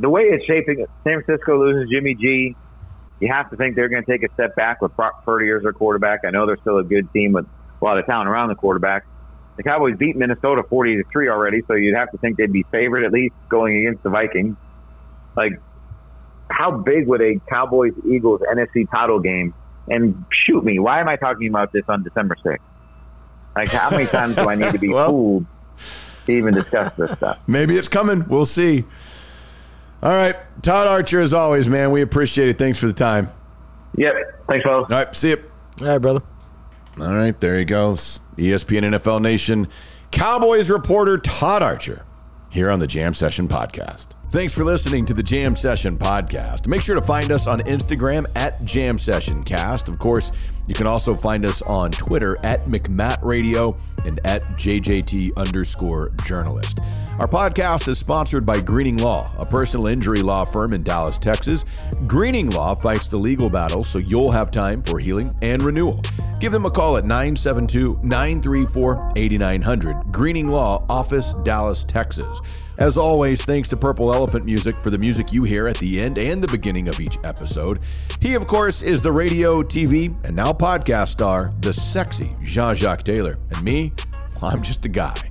the way it's shaping. it. San Francisco loses Jimmy G. You have to think they're going to take a step back with Brock Purdy as their quarterback. I know they're still a good team with a lot of talent around the quarterback. The Cowboys beat Minnesota 40 to 3 already, so you'd have to think they'd be favored at least going against the Vikings. Like, how big would a Cowboys Eagles NFC title game? And shoot me, why am I talking about this on December 6th? Like, how many times do I need to be Well- fooled to even discuss this stuff? Maybe it's coming. We'll see. All right, Todd Archer, as always, man, we appreciate it. Thanks for the time. Yep. Thanks, fellas. All right, see you. All right, brother. All right, there he goes. ESPN NFL Nation Cowboys reporter Todd Archer here on the Jam Session Podcast. Thanks for listening to the Jam Session Podcast. Make sure to find us on Instagram at Jam Session Cast. Of course, you can also find us on Twitter at McMatt Radio and at JJT underscore journalist. Our podcast is sponsored by Greening Law, a personal injury law firm in Dallas, Texas. Greening Law fights the legal battle so you'll have time for healing and renewal. Give them a call at 972 934 8900. Greening Law, Office, Dallas, Texas. As always, thanks to Purple Elephant Music for the music you hear at the end and the beginning of each episode. He, of course, is the radio, TV, and now podcast star, the sexy Jean Jacques Taylor. And me, well, I'm just a guy